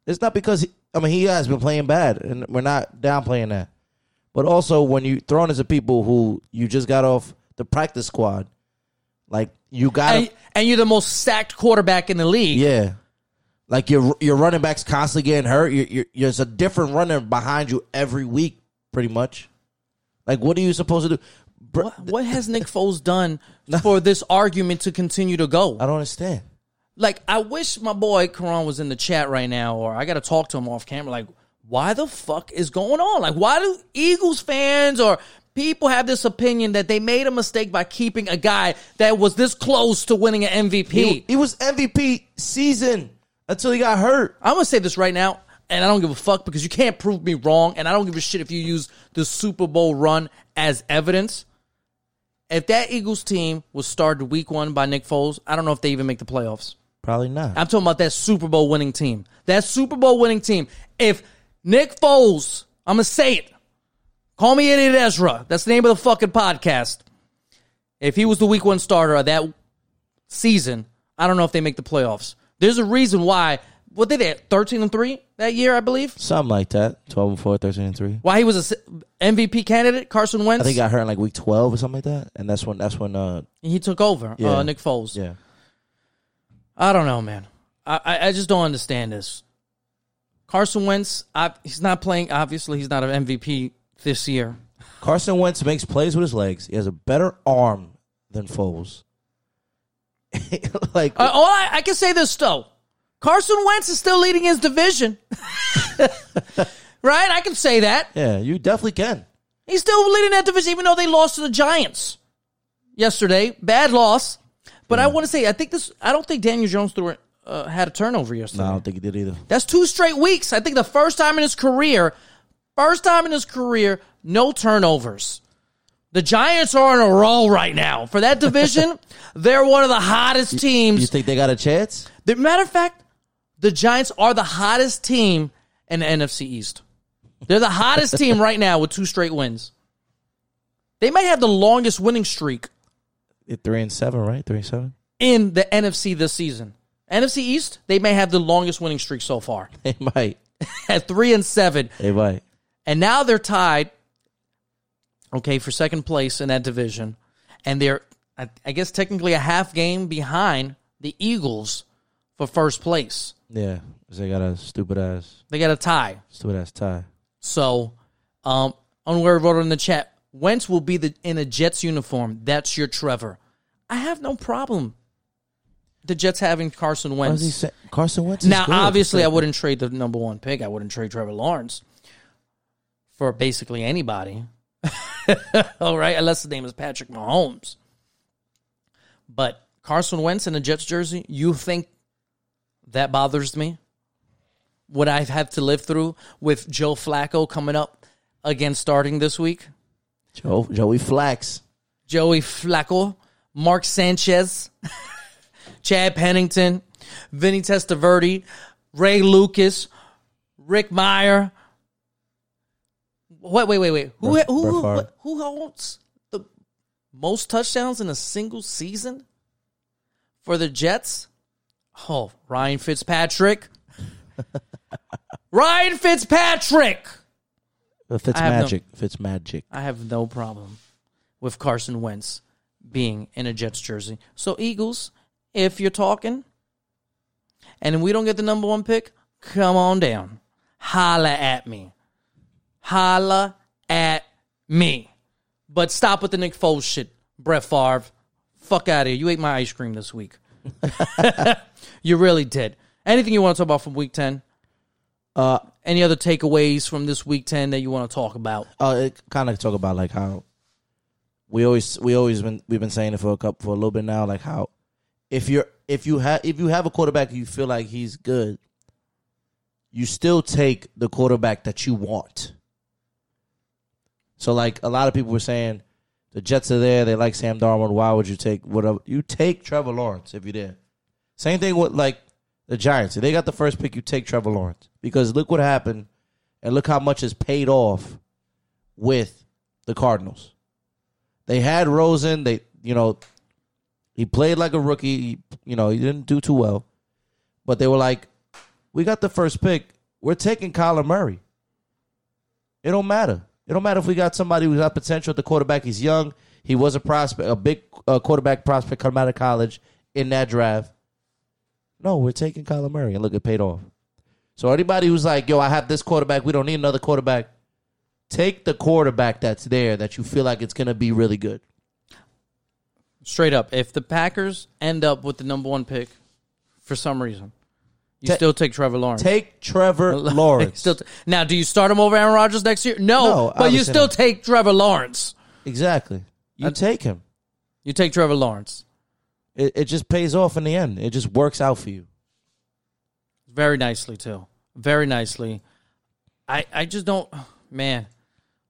It's not because he, I mean he has been playing bad, and we're not downplaying that. But also when you thrown into people who you just got off the practice squad, like you got And, and you're the most sacked quarterback in the league. Yeah. Like your your running backs constantly getting hurt. You're, you're, there's a different runner behind you every week, pretty much. Like, what are you supposed to do? Br- What, what has Nick Foles done for this argument to continue to go? I don't understand. like I wish my boy Karan was in the chat right now, or I got to talk to him off camera. Like, why the fuck is going on? Like, why do Eagles fans or people have this opinion that they made a mistake by keeping a guy that was this close to winning an MVP? He, he was MVP season until he got hurt. I'm gonna say this right now, and I don't give a fuck because you can't prove me wrong, and I don't give a shit if you use the Super Bowl run as evidence. If that Eagles team was started week one by Nick Foles, I don't know if they even make the playoffs. Probably not. I'm talking about that Super Bowl winning team. That Super Bowl winning team. If Nick Foles, I'm gonna say it. Call me Idiot Ezra. That's the name of the fucking podcast. If he was the week one starter of that season, I don't know if they make the playoffs. There's a reason why. What did they? Thirteen and three that year, I believe. Something like that. 12 and 4, 13 and 3. Why he was a MVP candidate, Carson Wentz. I think he got hurt in like week 12 or something like that. And that's when, that's when, uh, he took over. Yeah. Uh, Nick Foles. yeah. I don't know, man. I, I, I just don't understand this. Carson Wentz, I, he's not playing. Obviously, he's not an MVP this year. Carson Wentz makes plays with his legs. He has a better arm than Foles. like, Uh, all I, I can say this though, Carson Wentz is still leading his division, right? I can say that yeah, you definitely can. he's still leading that division, even though they lost to the Giants yesterday. Bad loss, but I want to say I think this. I don't think Daniel Jones threw it, uh, had a turnover yesterday. No, I don't think he did either. That's two straight weeks. I think the first time in his career, first time in his career, no turnovers. The Giants are on a roll right now. For that division, they're one of the hottest teams. You think they got a chance? The matter of fact, the Giants are the hottest team in the NFC East. They're the hottest team right now with two straight wins. They might have the longest winning streak At three and seven, right? Three and seven. in the NFC this season. NFC East, they may have the longest winning streak so far They might. at three and seven. They might. And now they're tied, okay, for second place in that division. And they're, I, I guess, technically a half game behind the Eagles for first place. Yeah, 'cause they got a stupid ass, They got a tie. stupid ass tie. So, um, on where I wrote in the chat, Wentz will be the in a Jets uniform. That's your Trevor. I have no problem. The Jets having Carson What Wentz. he say? Carson Wentz. is Now, good. obviously, I wouldn't trade the number one pick. I wouldn't trade Trevor Lawrence for basically anybody. All right, unless the name is Patrick Mahomes. But Carson Wentz in a Jets jersey, you think that bothers me? What I have to live through with Joe Flacco coming up again starting this week? Joe, Joey Flax. Joey Flacco, Mark Sanchez, Chad Pennington, Vinny Testaverde, Ray Lucas, Rick Mirer. Wait, wait, wait, wait. Who who who, who holds the most touchdowns in a single season for the Jets? Oh, Ryan Fitzpatrick. Ryan Fitzpatrick. Uh, Fitz I have no- magic. Fitz magic. I have no problem with Carson Wentz being in a Jets jersey. So Eagles, if you're talking, and we don't get the number one pick, come on down, holla at me, holla at me. But stop with the Nick Foles shit, Brett Favre. Fuck out of here. You ate my ice cream this week. you really did. Anything you want to talk about from Week Ten? Uh, Any other takeaways from this Week Ten that you want to talk about? uh, kind of talk about like how we always we always been we've been saying it for a couple for a little bit now. Like how if you're if you have if you have a quarterback you feel like he's good, you still take the quarterback that you want. So like a lot of people were saying, the Jets are there. They like Sam Darnold. Why would you take whatever? You take Trevor Lawrence if you're there. Same thing with like the Giants. If they got the first pick, you take Trevor Lawrence because look what happened, and look how much is paid off with the Cardinals. They had Rosen. They you know he played like a rookie. You know he didn't do too well, but they were like, we got the first pick. We're taking Kyler Murray. It don't matter. It don't matter if we got somebody who's got potential at the quarterback. He's young. He was a prospect, a big uh, quarterback prospect coming out of college in that draft. No, we're taking Kyler Murray and look, it paid off. So anybody who's like, yo, I have this quarterback, we don't need another quarterback. Take the quarterback that's there that you feel like it's gonna be really good. Straight up, if the Packers end up with the number one pick for some reason, You still take Trevor Lawrence. Take Trevor Lawrence. Still t- now, do you start him over Aaron Rodgers next year? No, No, but you still not. take Trevor Lawrence. exactly. You take him. You take Trevor Lawrence. It, it just pays off in the end. It just works out for you. Very nicely too. Very nicely. I I just don't man.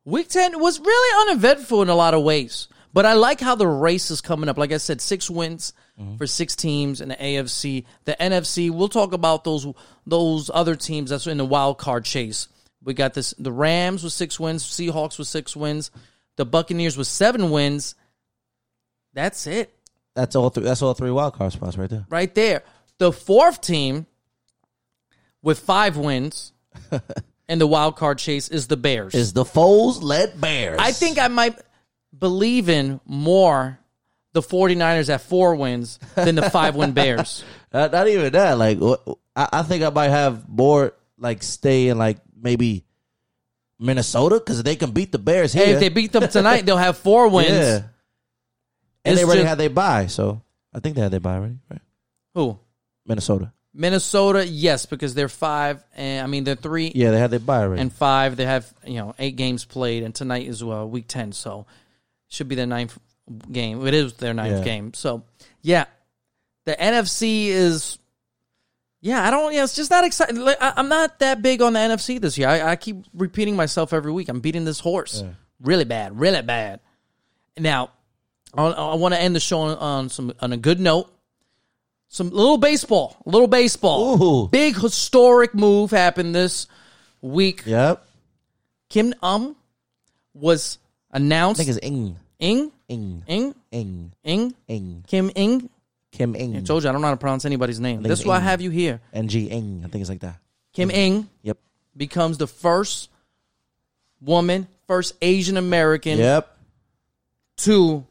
Week 10 was really uneventful in a lot of ways. But I like how the race is coming up. Like I said, six wins mm-hmm. for six teams in the AFC. The NFC, we'll talk about those those other teams that's in the wild card chase. We got this the Rams with six wins, Seahawks with six wins, the Buccaneers with seven wins. That's it. That's all. Th- that's all three wild card spots right there. right there. The fourth team with five wins in the wild card chase is the Bears. Is the Foles led Bears? I think I might believe in more the 49ers at four wins than the five win Bears. Not, not even that. Like, I, I think I might have more like stay in like maybe Minnesota because they can beat the Bears here. Hey, if they beat them tonight, they'll have four wins. yeah, and they already just- had their bye, so I think they had their bye already. Right, Who? Minnesota. Minnesota, yes, because they're five, and I mean they're three Yeah, they had their bye already. and five. They have you know eight games played, and tonight is uh, week ten, so should be their ninth game. It is their ninth Yeah. game. So yeah, the NFC is. Yeah, I don't. Yeah, it's just not exciting. I'm not that big on the NFC this year. I, I keep repeating myself every week. I'm beating this horse really bad, really bad. Now, I, I want to end the show on, on some on a good note. Some little baseball, little baseball. Ooh. Big historic move happened this week. yep. Kim Um was announced. I think it's Ing, Ing, Ing, Ing, Ing, Ing, Ing, Kim Ng. Kim Ng, I told you I don't know how to pronounce anybody's name. think That's why I have you here. N G Ing. I think it's like that. Kim Ng Yep. becomes the first woman, first Asian American Yep. to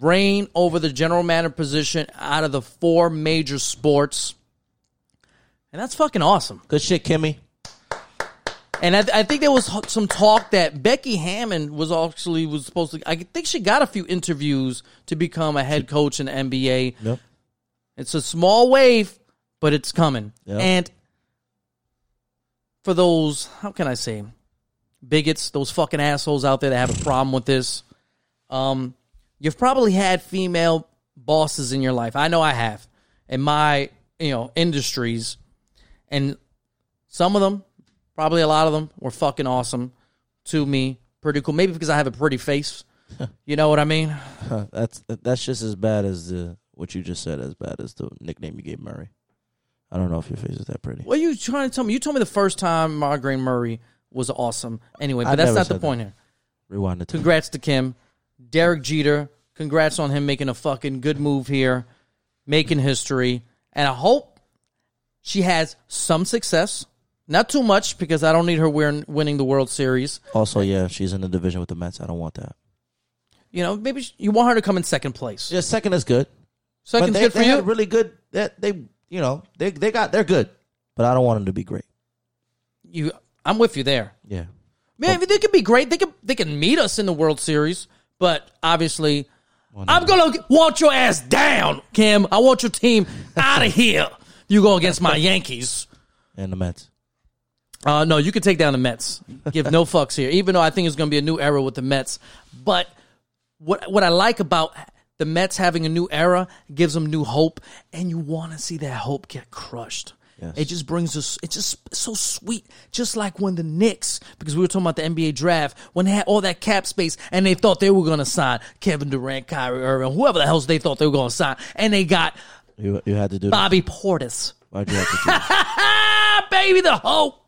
reign over the general manager position out of the four major sports. And that's fucking awesome. Good shit, Kimmy. And I, I think there was some talk that Becky Hammon was actually was supposed to. I think she got a few interviews to become a head coach in the NBA. Yep. It's a small wave, but it's coming. Yeah. And for those, how can I say, bigots, those fucking assholes out there that have a problem with this, um, you've probably had female bosses in your life. I know I have in my you know industries, and some of them, probably a lot of them, were fucking awesome to me. Pretty cool. Maybe because I have a pretty face. You know what I mean? That's that's just as bad as the what you just said. As bad as the nickname you gave Murray. I don't know if your face is that pretty. What are you trying to tell me? You told me the first time Margaret Murray was awesome. Anyway, but I that's not the point that. here. Rewind it. Congrats to Kim. Derek Jeter, congrats on him making a fucking good move here, making history. And I hope she has some success. Not too much because I don't need her win- winning the World Series. Also, yeah, she's in the division with the Mets. I don't want that. You know, maybe she- you want her to come in second place. Yeah, second is good. Second's they, good for they you. had really good. They, they, you know, they they got they're good, but I don't want them to be great. you, I'm with you there. Yeah, Man, they could be great. They could they can meet us in the World Series, but obviously, I'm gonna want your ass down, Kim. I want your team out of here. You go against my Yankees. and the Mets. Uh, no, you can take down the Mets. Give no fucks here. Even though I think it's going to be a new era with the Mets, but what what I like about the Mets having a new era gives them new hope, and you want to see that hope get crushed. Yes. It just brings us. It's just so sweet, just like when the Knicks, because we were talking about the NBA draft, when they had all that cap space and they thought they were going to sign Kevin Durant, Kyrie Irving, whoever the hell they thought they were going to sign, and they got You you had to do. That. Bobby Portis. Why'd you have to do? that? Baby, the hope.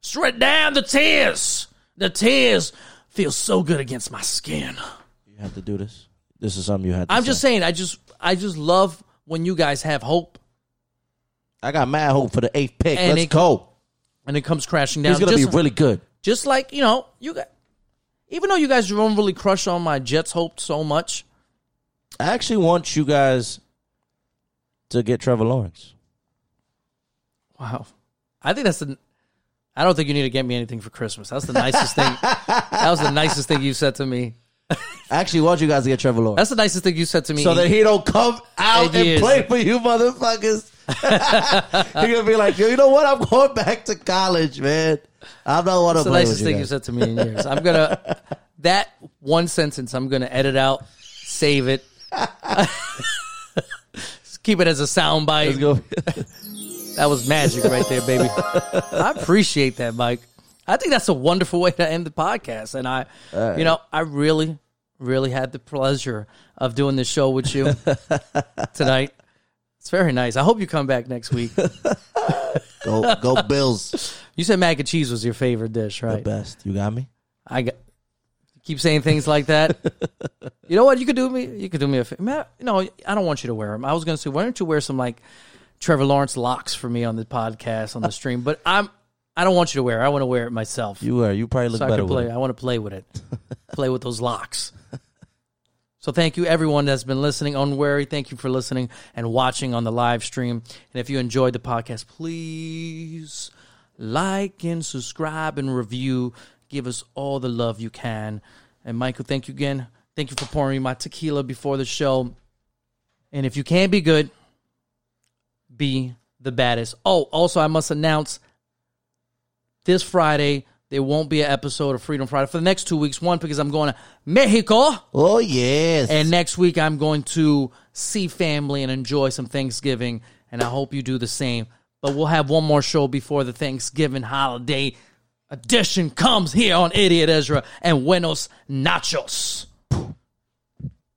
Straight down the tears. The tears feel so good against my skin. You had to do this. This is something you had. to I'm say. just saying, I just I just love when you guys have hope I got mad hope for the eighth pick. And Let's it- go. and it comes crashing down. He's gonna just, be really good. just like, you know, you got even though you guys don't really crush on my Jets hope so much. I actually want you guys to get Trevor Lawrence. Wow. I think that's the I don't think you need to get me anything for Christmas. That's the nicest thing. That was the nicest thing you said to me. I actually want you guys to get Trevor Lawrence That's the nicest thing you said to me. so that he don't come out and play for you, motherfuckers. You're gonna be like, Yo, you know what? I'm going back to college, man. I'm not want to the nicest thing you. said to me in years. I'm gonna that one sentence. I'm gonna edit out, save it, keep it as a sound bite. That was magic right there, baby. I appreciate that, Mike. I think that's a wonderful way to end the podcast. And I, you know, I really, really had the pleasure of doing this show with you tonight. It's very nice. I hope you come back next week. go, go, Bills. You said mac and cheese was your favorite dish, right? The best. You got me. I got keep saying things like that. you know what? You could do me. You could do me a favor. No, I don't want you to wear them. I was going to say, why don't you wear some like Trevor Lawrence locks for me on the podcast on the stream? But I'm. I don't want you to wear. it. I want to wear it myself. You are. You probably look so I better can play. with it. I want to play with it. play with those locks. So thank you everyone that's been listening on Wary. Thank you for listening and watching on the live stream. And if you enjoyed the podcast, please like and subscribe and review. Give us all the love you can. And Michael, thank you again. Thank you for pouring me my tequila before the show. And if you can't be good, be the baddest. Oh, also I must announce this Friday there won't be an episode of Freedom Friday for the next two weeks. One because I'm going to Mexico, Oh yes. and next week I'm going to see family and enjoy some Thanksgiving. And I hope you do the same. But we'll have one more show before the Thanksgiving holiday edition comes here on Idiot Ezra and Buenos Nachos.